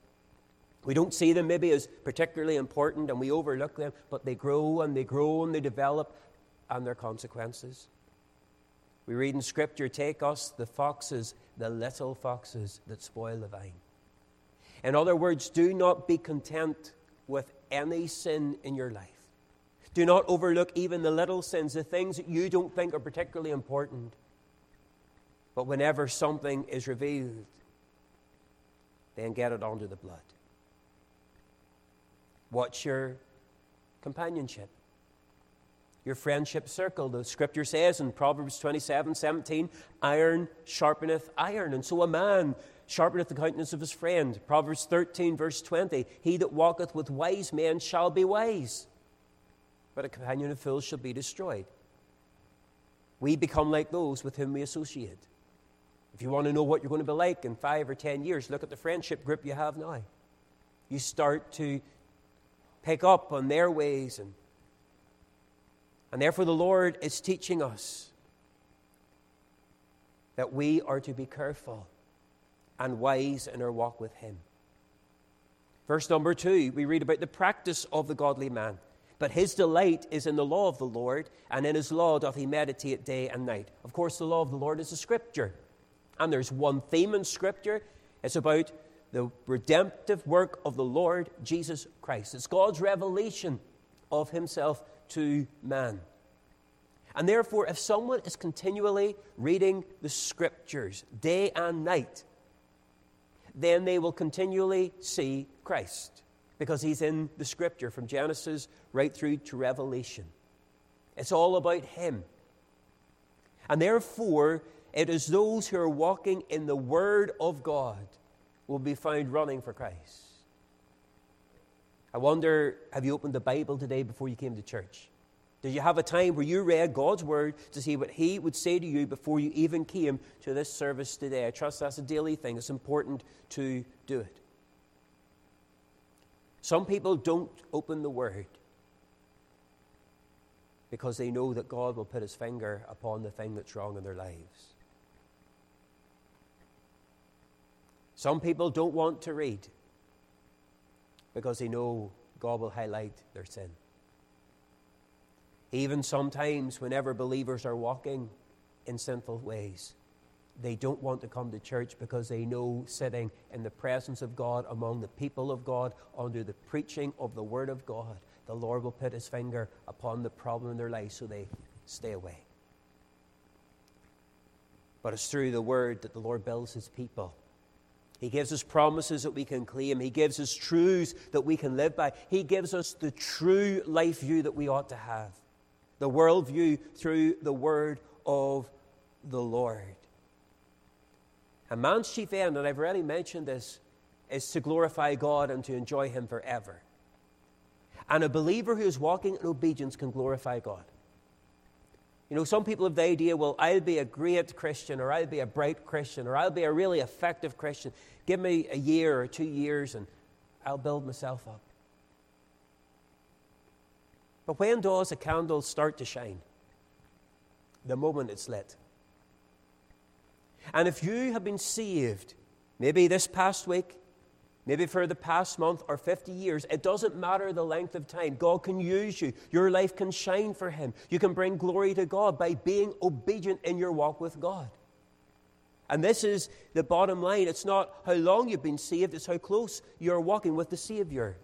We don't see them maybe as particularly important and we overlook them, but they grow and they grow and they develop and their consequences. We read in Scripture, take us the foxes, the little foxes that spoil the vine. In other words, do not be content with any sin in your life. Do not overlook even the little sins, the things that you don't think are particularly important. But whenever something is revealed, then get it onto the blood. What's your companionship? your friendship circle. The scripture says in Proverbs 27 17, iron sharpeneth iron. And so a man sharpeneth the countenance of his friend. Proverbs 13, verse 20, he that walketh with wise men shall be wise, but a companion of fools shall be destroyed. We become like those with whom we associate. If you want to know what you're going to be like in five or ten years, look at the friendship group you have now. You start to pick up on their ways and and therefore, the Lord is teaching us that we are to be careful and wise in our walk with Him. Verse number two, we read about the practice of the godly man. But his delight is in the law of the Lord, and in his law doth he meditate day and night. Of course, the law of the Lord is a scripture. And there's one theme in scripture it's about the redemptive work of the Lord Jesus Christ. It's God's revelation of himself to man. And therefore, if someone is continually reading the scriptures day and night, then they will continually see Christ because he's in the scripture from Genesis right through to Revelation. It's all about him. And therefore, it is those who are walking in the Word of God will be found running for Christ. I wonder have you opened the Bible today before you came to church? Did you have a time where you read God's Word to see what He would say to you before you even came to this service today? I trust that's a daily thing. It's important to do it. Some people don't open the Word because they know that God will put His finger upon the thing that's wrong in their lives. Some people don't want to read because they know God will highlight their sin. Even sometimes, whenever believers are walking in sinful ways, they don't want to come to church because they know sitting in the presence of God, among the people of God, under the preaching of the Word of God, the Lord will put His finger upon the problem in their life so they stay away. But it's through the Word that the Lord builds His people. He gives us promises that we can claim. He gives us truths that we can live by. He gives us the true life view that we ought to have, the worldview through the word of the Lord. And man's chief end, and I've already mentioned this, is to glorify God and to enjoy Him forever. And a believer who is walking in obedience can glorify God. You know, some people have the idea, well, I'll be a great Christian, or I'll be a bright Christian, or I'll be a really effective Christian. Give me a year or two years, and I'll build myself up. But when does a candle start to shine? the moment it's lit. And if you have been saved, maybe this past week, maybe for the past month or 50 years, it doesn't matter the length of time. God can use you. Your life can shine for Him. You can bring glory to God by being obedient in your walk with God. And this is the bottom line. It's not how long you've been saved, it's how close you're walking with the Savior.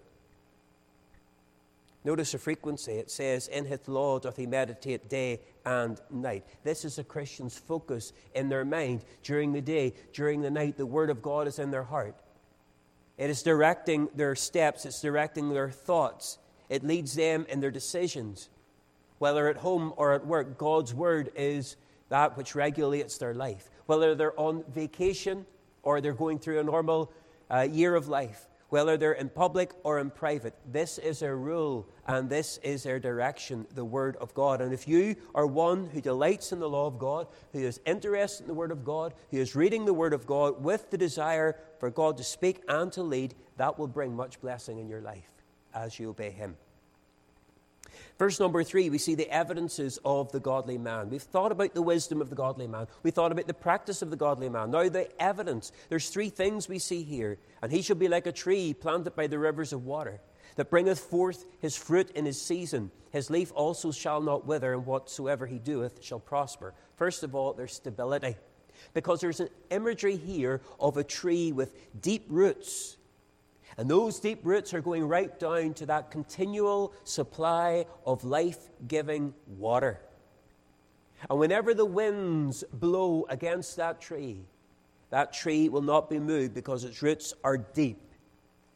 Notice the frequency. It says, In his law doth he meditate day and night. This is a Christian's focus in their mind during the day, during the night. The Word of God is in their heart. It is directing their steps, it's directing their thoughts, it leads them in their decisions. Whether at home or at work, God's Word is that which regulates their life. Whether they're on vacation or they're going through a normal uh, year of life, whether they're in public or in private. This is their rule and this is their direction, the Word of God. And if you are one who delights in the law of God, who is interested in the Word of God, who is reading the Word of God with the desire for God to speak and to lead, that will bring much blessing in your life as you obey Him. Verse number three, we see the evidences of the godly man. We've thought about the wisdom of the godly man. We thought about the practice of the godly man. Now, the evidence. There's three things we see here. And he shall be like a tree planted by the rivers of water, that bringeth forth his fruit in his season. His leaf also shall not wither, and whatsoever he doeth shall prosper. First of all, there's stability. Because there's an imagery here of a tree with deep roots and those deep roots are going right down to that continual supply of life giving water. And whenever the winds blow against that tree, that tree will not be moved because its roots are deep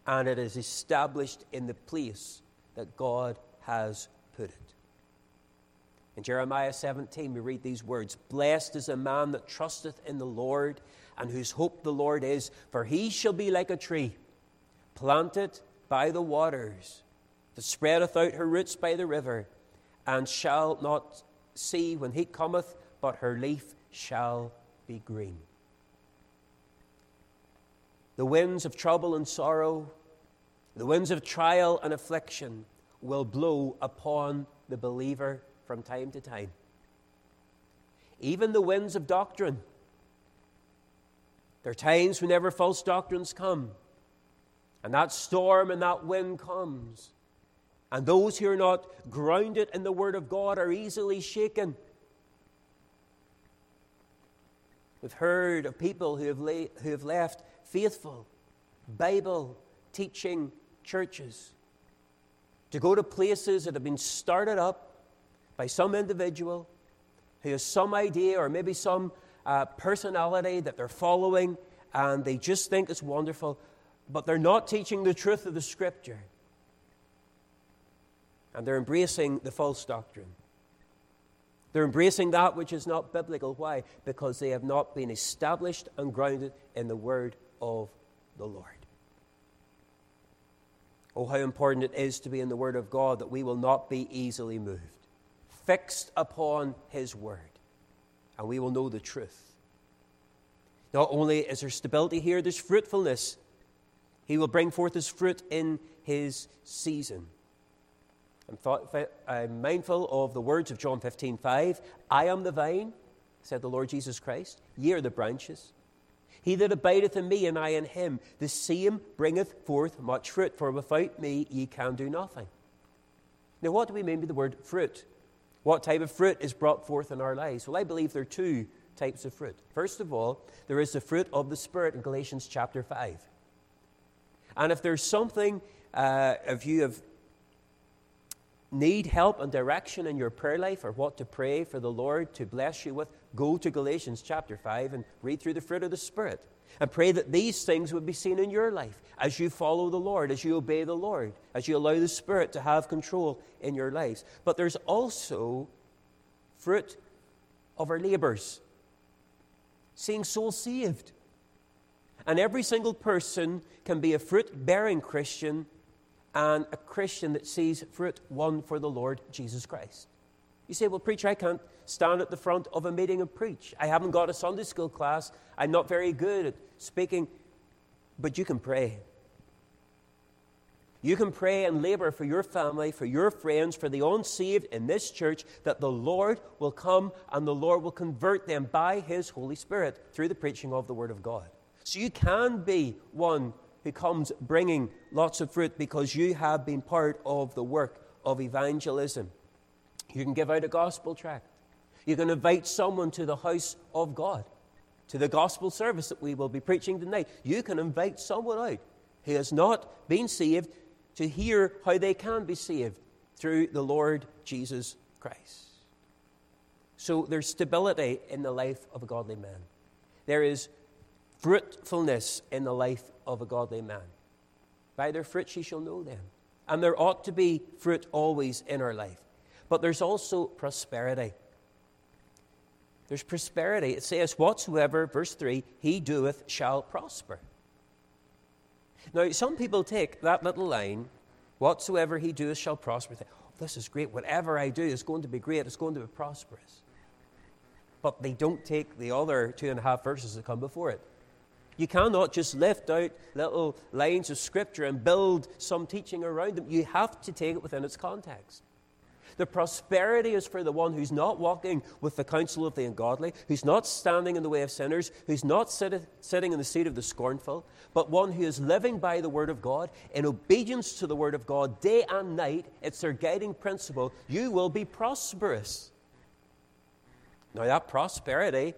and it is established in the place that God has put it. In Jeremiah 17, we read these words Blessed is a man that trusteth in the Lord and whose hope the Lord is, for he shall be like a tree planted by the waters, that spreadeth out her roots by the river, and shall not see when heat cometh, but her leaf shall be green. The winds of trouble and sorrow, the winds of trial and affliction will blow upon the believer from time to time. Even the winds of doctrine. There are times whenever false doctrines come and that storm and that wind comes. And those who are not grounded in the Word of God are easily shaken. We've heard of people who have, la- who have left faithful, Bible teaching churches to go to places that have been started up by some individual who has some idea or maybe some uh, personality that they're following and they just think it's wonderful but they're not teaching the truth of the Scripture. And they're embracing the false doctrine. They're embracing that which is not biblical. Why? Because they have not been established and grounded in the Word of the Lord. Oh, how important it is to be in the Word of God that we will not be easily moved, fixed upon His Word, and we will know the truth. Not only is there stability here, there's fruitfulness he will bring forth his fruit in his season. I'm, thought, I'm mindful of the words of John 15 5. I am the vine, said the Lord Jesus Christ. Ye are the branches. He that abideth in me and I in him, the same bringeth forth much fruit, for without me ye can do nothing. Now, what do we mean by the word fruit? What type of fruit is brought forth in our lives? Well, I believe there are two types of fruit. First of all, there is the fruit of the Spirit in Galatians chapter 5. And if there's something, uh, if you have need help and direction in your prayer life or what to pray for the Lord to bless you with, go to Galatians chapter 5 and read through the fruit of the Spirit. And pray that these things would be seen in your life as you follow the Lord, as you obey the Lord, as you allow the Spirit to have control in your lives. But there's also fruit of our labors, seeing souls saved. And every single person can be a fruit bearing Christian and a Christian that sees fruit won for the Lord Jesus Christ. You say, well, preacher, I can't stand at the front of a meeting and preach. I haven't got a Sunday school class. I'm not very good at speaking. But you can pray. You can pray and labor for your family, for your friends, for the unsaved in this church, that the Lord will come and the Lord will convert them by His Holy Spirit through the preaching of the Word of God. So you can be one who comes bringing lots of fruit because you have been part of the work of evangelism. You can give out a gospel tract. You can invite someone to the house of God, to the gospel service that we will be preaching tonight. You can invite someone out who has not been saved to hear how they can be saved through the Lord Jesus Christ. So there's stability in the life of a godly man. There is fruitfulness in the life of a godly man. By their fruits ye shall know them. And there ought to be fruit always in our life. But there's also prosperity. There's prosperity. It says, Whatsoever, verse 3, he doeth shall prosper. Now, some people take that little line, whatsoever he doeth shall prosper. Think, oh, this is great. Whatever I do is going to be great. It's going to be prosperous. But they don't take the other two and a half verses that come before it. You cannot just lift out little lines of scripture and build some teaching around them. You have to take it within its context. The prosperity is for the one who's not walking with the counsel of the ungodly, who's not standing in the way of sinners, who's not sit- sitting in the seat of the scornful, but one who is living by the Word of God in obedience to the Word of God day and night. It's their guiding principle. You will be prosperous. Now, that prosperity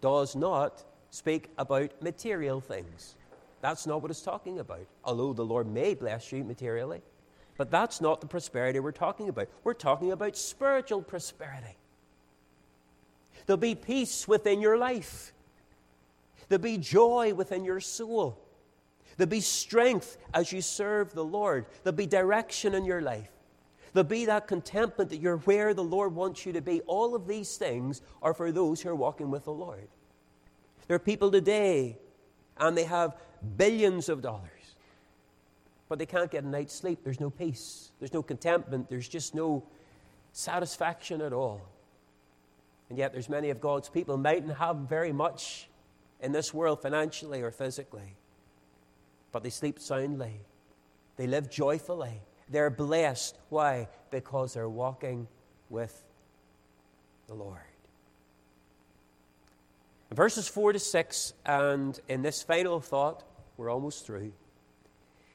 does not speak about material things. That's not what it's talking about, although the Lord may bless you materially. But that's not the prosperity we're talking about. We're talking about spiritual prosperity. There'll be peace within your life, there'll be joy within your soul, there'll be strength as you serve the Lord, there'll be direction in your life. There'll be that contentment that you're where the Lord wants you to be. All of these things are for those who are walking with the Lord. There are people today, and they have billions of dollars but they can't get a night's sleep. There's no peace, there's no contentment, there's just no satisfaction at all. And yet, there's many of God's people mightn't have very much in this world financially or physically, but they sleep soundly, they live joyfully, they're blessed. Why? Because they're walking with the Lord. Verses 4 to 6, and in this final thought, we're almost through.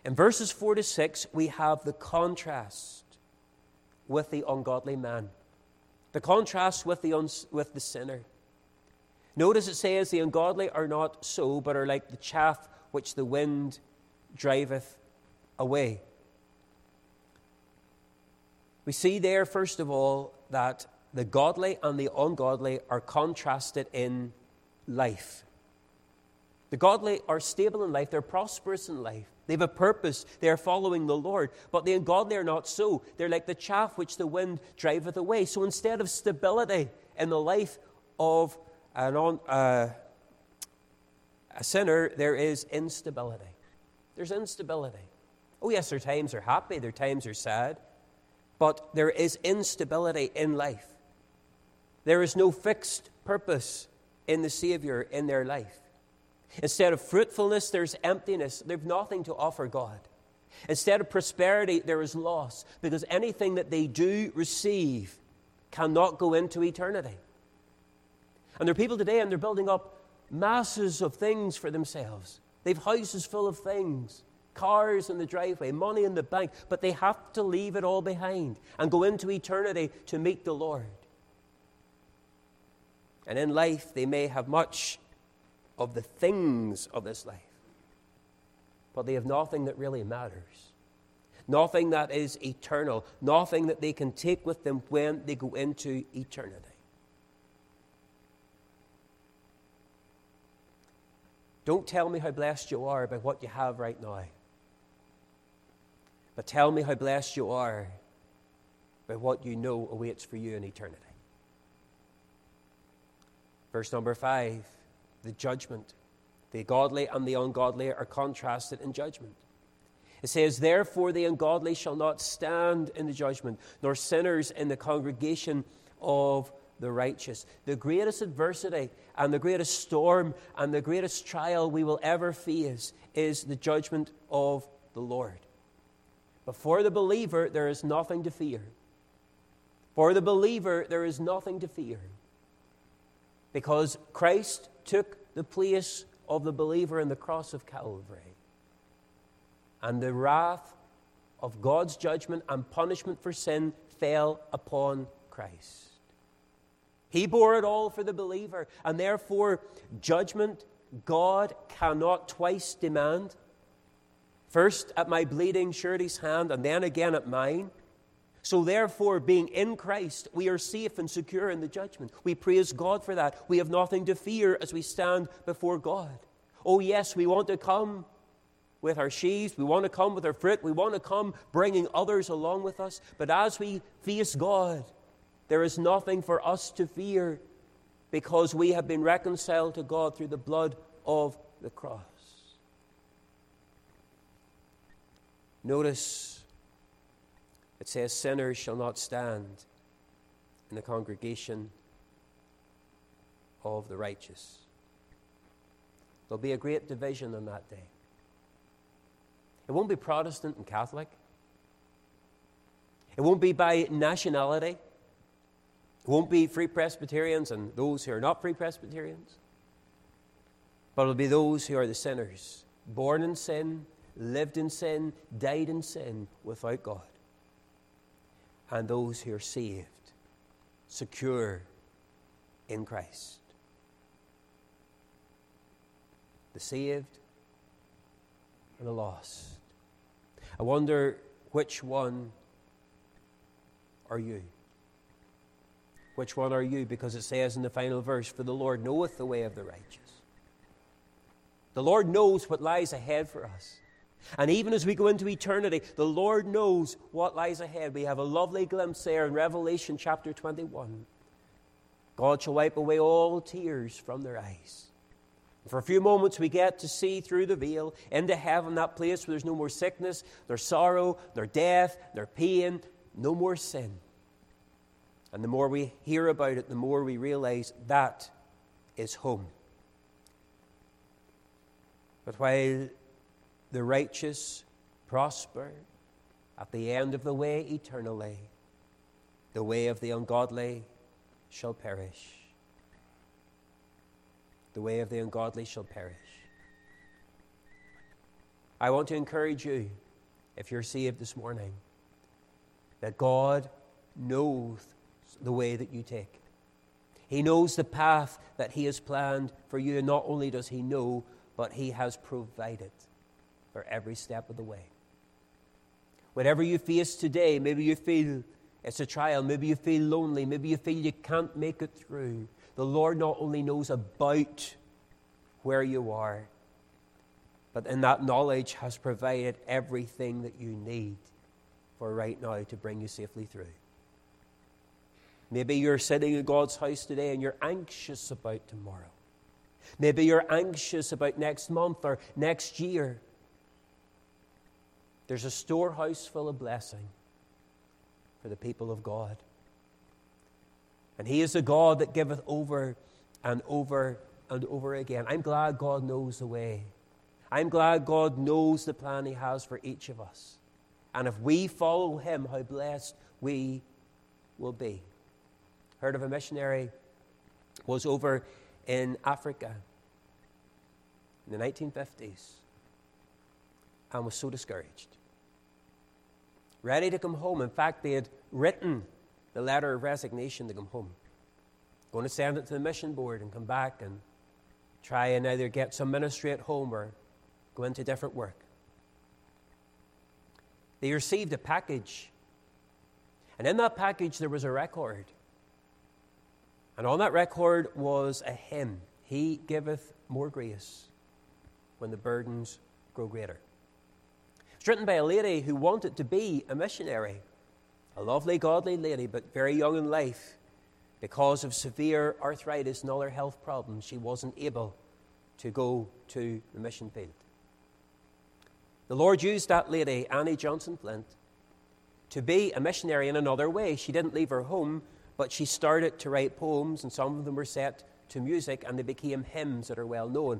In verses 4 to 6, we have the contrast with the ungodly man, the contrast with the, uns- with the sinner. Notice it says, The ungodly are not so, but are like the chaff which the wind driveth away. We see there, first of all, that the godly and the ungodly are contrasted in life. The godly are stable in life, they're prosperous in life. They have a purpose. They are following the Lord. But the ungodly are not so. They're like the chaff which the wind driveth away. So instead of stability in the life of an uh, a sinner, there is instability. There's instability. Oh, yes, their times they're happy, their times they're sad. But there is instability in life. There is no fixed purpose in the Savior in their life. Instead of fruitfulness, there's emptiness. They've nothing to offer God. Instead of prosperity, there is loss because anything that they do receive cannot go into eternity. And there are people today and they're building up masses of things for themselves. They've houses full of things, cars in the driveway, money in the bank, but they have to leave it all behind and go into eternity to meet the Lord. And in life, they may have much of the things of this life. But they have nothing that really matters. Nothing that is eternal. Nothing that they can take with them when they go into eternity. Don't tell me how blessed you are by what you have right now. But tell me how blessed you are by what you know awaits for you in eternity. Verse number five the judgment. The godly and the ungodly are contrasted in judgment. It says, Therefore, the ungodly shall not stand in the judgment, nor sinners in the congregation of the righteous. The greatest adversity and the greatest storm and the greatest trial we will ever face is the judgment of the Lord. But for the believer, there is nothing to fear. For the believer, there is nothing to fear. Because Christ took the place of the believer in the cross of Calvary. And the wrath of God's judgment and punishment for sin fell upon Christ. He bore it all for the believer, and therefore, judgment God cannot twice demand. First at my bleeding surety's hand, and then again at mine. So, therefore, being in Christ, we are safe and secure in the judgment. We praise God for that. We have nothing to fear as we stand before God. Oh, yes, we want to come with our sheaves, we want to come with our fruit, we want to come bringing others along with us. But as we face God, there is nothing for us to fear because we have been reconciled to God through the blood of the cross. Notice it says, Sinners shall not stand in the congregation of the righteous. There'll be a great division on that day. It won't be Protestant and Catholic. It won't be by nationality. It won't be Free Presbyterians and those who are not Free Presbyterians. But it'll be those who are the sinners, born in sin, lived in sin, died in sin without God. And those who are saved, secure in Christ. The saved and the lost. I wonder which one are you? Which one are you? Because it says in the final verse, For the Lord knoweth the way of the righteous. The Lord knows what lies ahead for us. And even as we go into eternity, the Lord knows what lies ahead. We have a lovely glimpse there in Revelation chapter 21. God shall wipe away all tears from their eyes. For a few moments, we get to see through the veil into heaven, that place where there's no more sickness, there's sorrow, there's death, there's pain, no more sin. And the more we hear about it, the more we realize that is home. But while the righteous prosper at the end of the way eternally, the way of the ungodly shall perish. The way of the ungodly shall perish. I want to encourage you, if you're saved this morning, that God knows the way that you take. He knows the path that He has planned for you, and not only does He know, but He has provided for every step of the way. Whatever you face today, maybe you feel it's a trial, maybe you feel lonely, maybe you feel you can't make it through. The Lord not only knows about where you are, but in that knowledge has provided everything that you need for right now to bring you safely through. Maybe you're sitting in God's house today and you're anxious about tomorrow. Maybe you're anxious about next month or next year. There's a storehouse full of blessing for the people of God. And He is a God that giveth over and over and over again. I'm glad God knows the way. I'm glad God knows the plan He has for each of us. And if we follow Him, how blessed we will be. Heard of a missionary was over in Africa in the 1950s and was so discouraged. Ready to come home. In fact, they had written the letter of resignation to come home. Going to send it to the mission board and come back and try and either get some ministry at home or go into different work. They received a package, and in that package there was a record. And on that record was a hymn He giveth more grace when the burdens grow greater. It's written by a lady who wanted to be a missionary, a lovely, godly lady, but very young in life. Because of severe arthritis and other health problems, she wasn't able to go to the mission field. The Lord used that lady, Annie Johnson Flint, to be a missionary in another way. She didn't leave her home, but she started to write poems, and some of them were set to music, and they became hymns that are well known.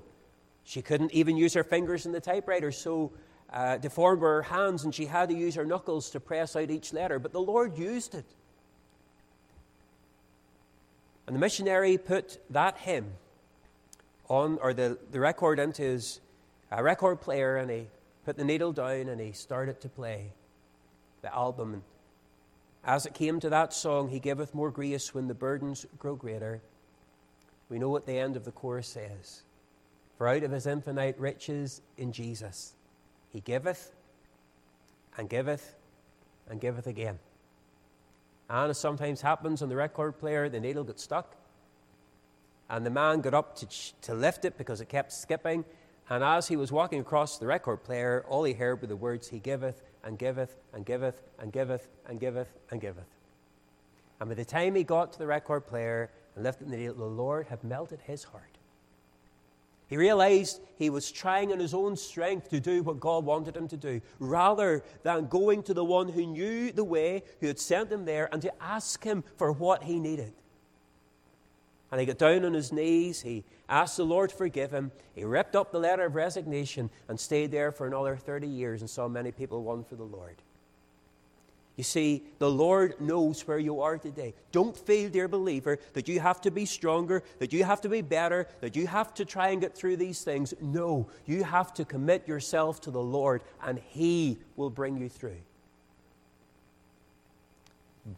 She couldn't even use her fingers in the typewriter, so uh, deformed were her hands, and she had to use her knuckles to press out each letter, but the Lord used it. And the missionary put that hymn on, or the, the record into his uh, record player, and he put the needle down and he started to play the album. And as it came to that song, He giveth more grace when the burdens grow greater, we know what the end of the chorus says. For out of his infinite riches in Jesus, he giveth and giveth and giveth again. And as sometimes happens on the record player, the needle got stuck. And the man got up to, to lift it because it kept skipping. And as he was walking across the record player, all he heard were the words, He giveth and giveth and giveth and giveth and giveth and giveth. And by the time he got to the record player and lifted the needle, the Lord had melted his heart. He realized he was trying in his own strength to do what God wanted him to do, rather than going to the one who knew the way, who had sent him there, and to ask him for what he needed. And he got down on his knees. He asked the Lord to forgive him. He ripped up the letter of resignation and stayed there for another 30 years and saw many people won for the Lord. You see, the Lord knows where you are today. Don't feel, dear believer, that you have to be stronger, that you have to be better, that you have to try and get through these things. No, you have to commit yourself to the Lord, and He will bring you through.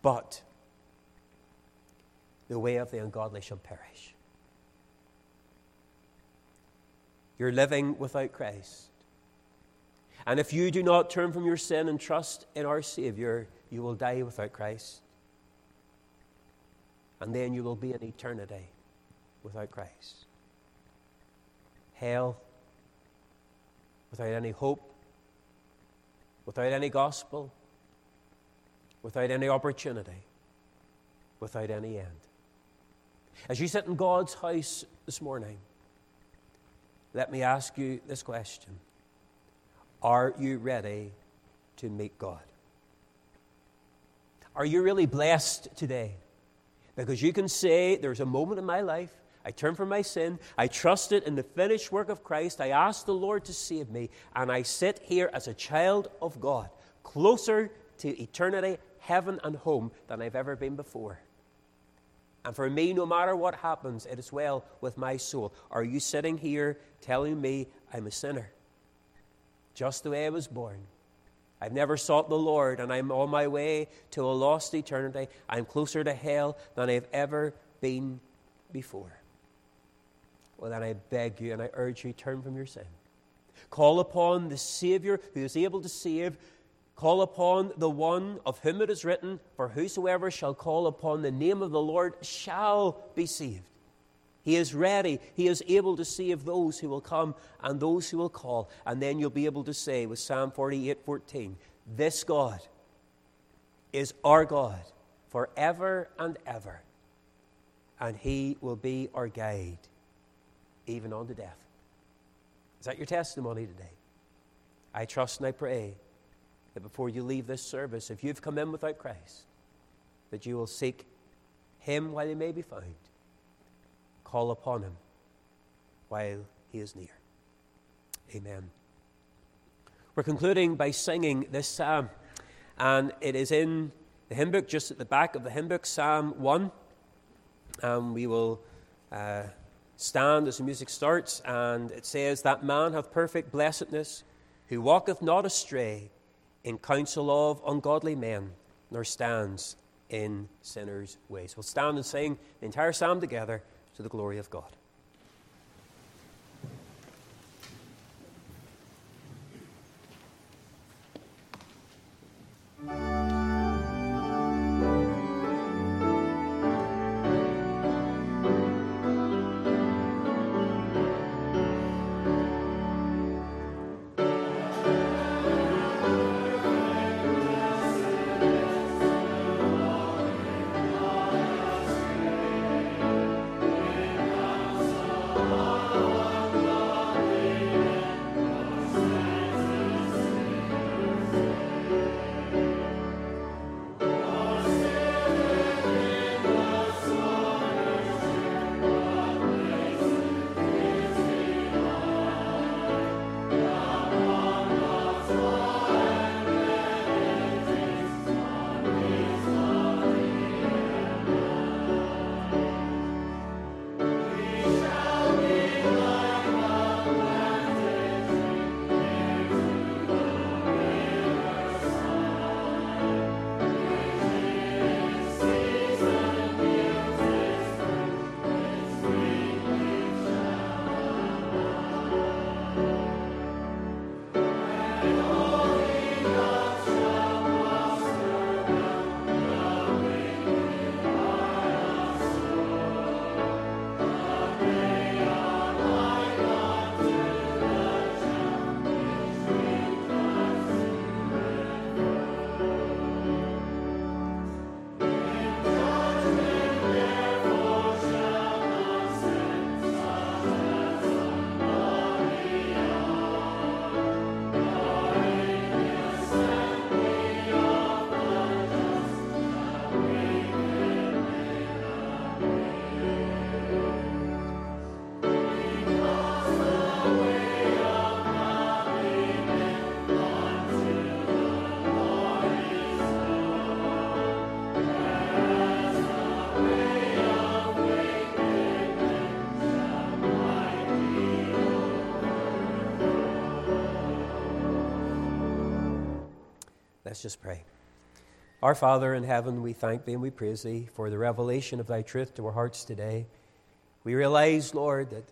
But the way of the ungodly shall perish. You're living without Christ. And if you do not turn from your sin and trust in our Savior, you will die without Christ. And then you will be in eternity without Christ. Hell, without any hope, without any gospel, without any opportunity, without any end. As you sit in God's house this morning, let me ask you this question Are you ready to meet God? Are you really blessed today? Because you can say, There's a moment in my life. I turn from my sin. I trusted in the finished work of Christ. I asked the Lord to save me. And I sit here as a child of God, closer to eternity, heaven, and home than I've ever been before. And for me, no matter what happens, it is well with my soul. Are you sitting here telling me I'm a sinner? Just the way I was born. I've never sought the Lord, and I'm on my way to a lost eternity. I'm closer to hell than I've ever been before. Well, then I beg you and I urge you, turn from your sin. Call upon the Savior who is able to save Call upon the one of whom it is written, For whosoever shall call upon the name of the Lord shall be saved. He is ready. He is able to save those who will come and those who will call. And then you'll be able to say with Psalm 48 14, This God is our God forever and ever, and He will be our guide even unto death. Is that your testimony today? I trust and I pray that before you leave this service, if you've come in without Christ, that you will seek Him while He may be found. Call upon Him while He is near. Amen. We're concluding by singing this psalm, and it is in the hymn book, just at the back of the hymn book, Psalm 1. And we will uh, stand as the music starts, and it says, That man hath perfect blessedness, who walketh not astray in counsel of ungodly men, nor stands in sinners' ways. We'll stand and sing the entire psalm together to the glory of God. Let's just pray. Our Father in heaven, we thank thee and we praise thee for the revelation of thy truth to our hearts today. We realize, Lord, that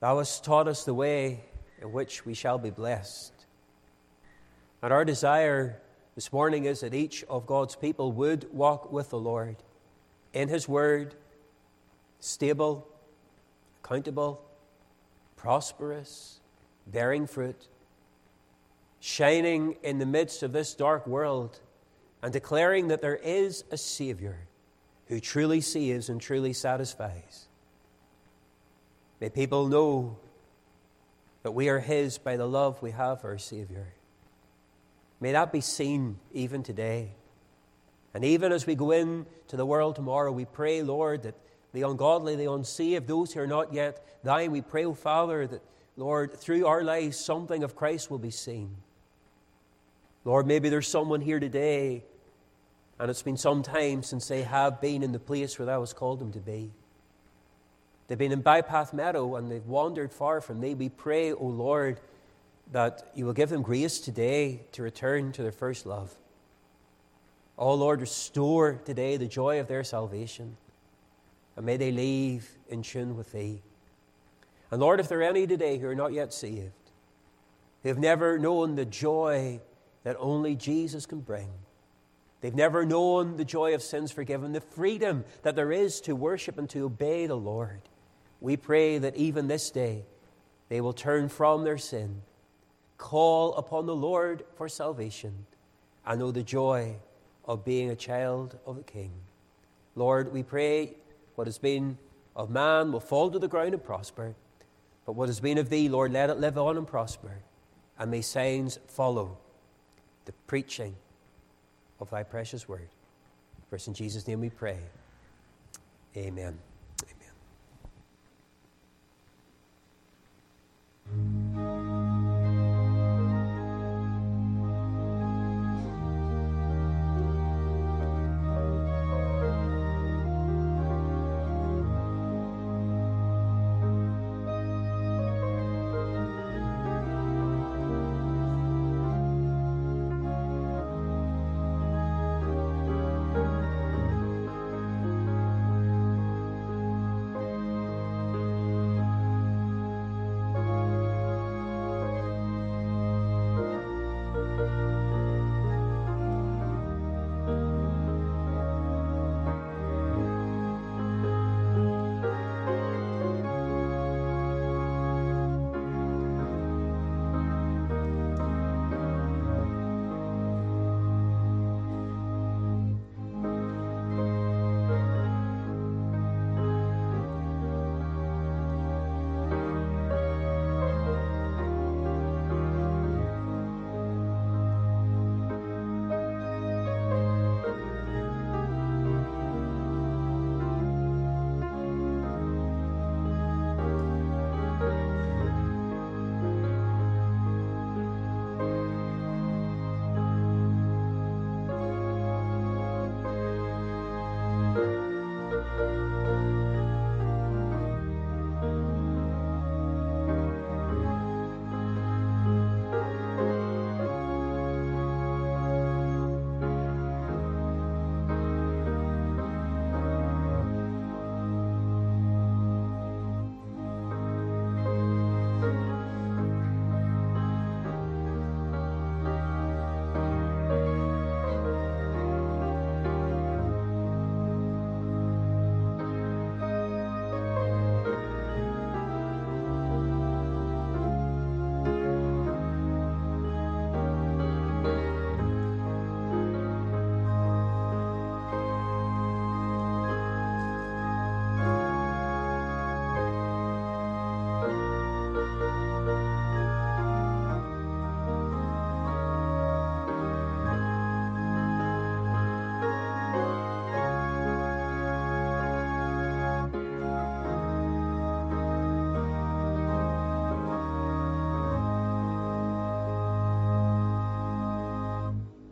thou hast taught us the way in which we shall be blessed. And our desire this morning is that each of God's people would walk with the Lord in his word, stable, accountable, prosperous, bearing fruit shining in the midst of this dark world and declaring that there is a Savior who truly sees and truly satisfies. May people know that we are His by the love we have for our Savior. May that be seen even today. And even as we go into the world tomorrow, we pray, Lord, that the ungodly, the unsaved, those who are not yet dying, we pray, O Father, that, Lord, through our lives, something of Christ will be seen. Lord, maybe there's someone here today, and it's been some time since they have been in the place where Thou hast called them to be. They've been in Bypath Meadow and they've wandered far from Thee. We pray, O Lord, that You will give them grace today to return to their first love. Oh Lord, restore today the joy of their salvation, and may they leave in tune with Thee. And Lord, if there are any today who are not yet saved, who have never known the joy that only Jesus can bring. They've never known the joy of sins forgiven, the freedom that there is to worship and to obey the Lord. We pray that even this day they will turn from their sin, call upon the Lord for salvation, and know the joy of being a child of the King. Lord, we pray what has been of man will fall to the ground and prosper, but what has been of thee, Lord, let it live on and prosper, and may signs follow the preaching of thy precious word. For in Jesus' name we pray. Amen. Amen.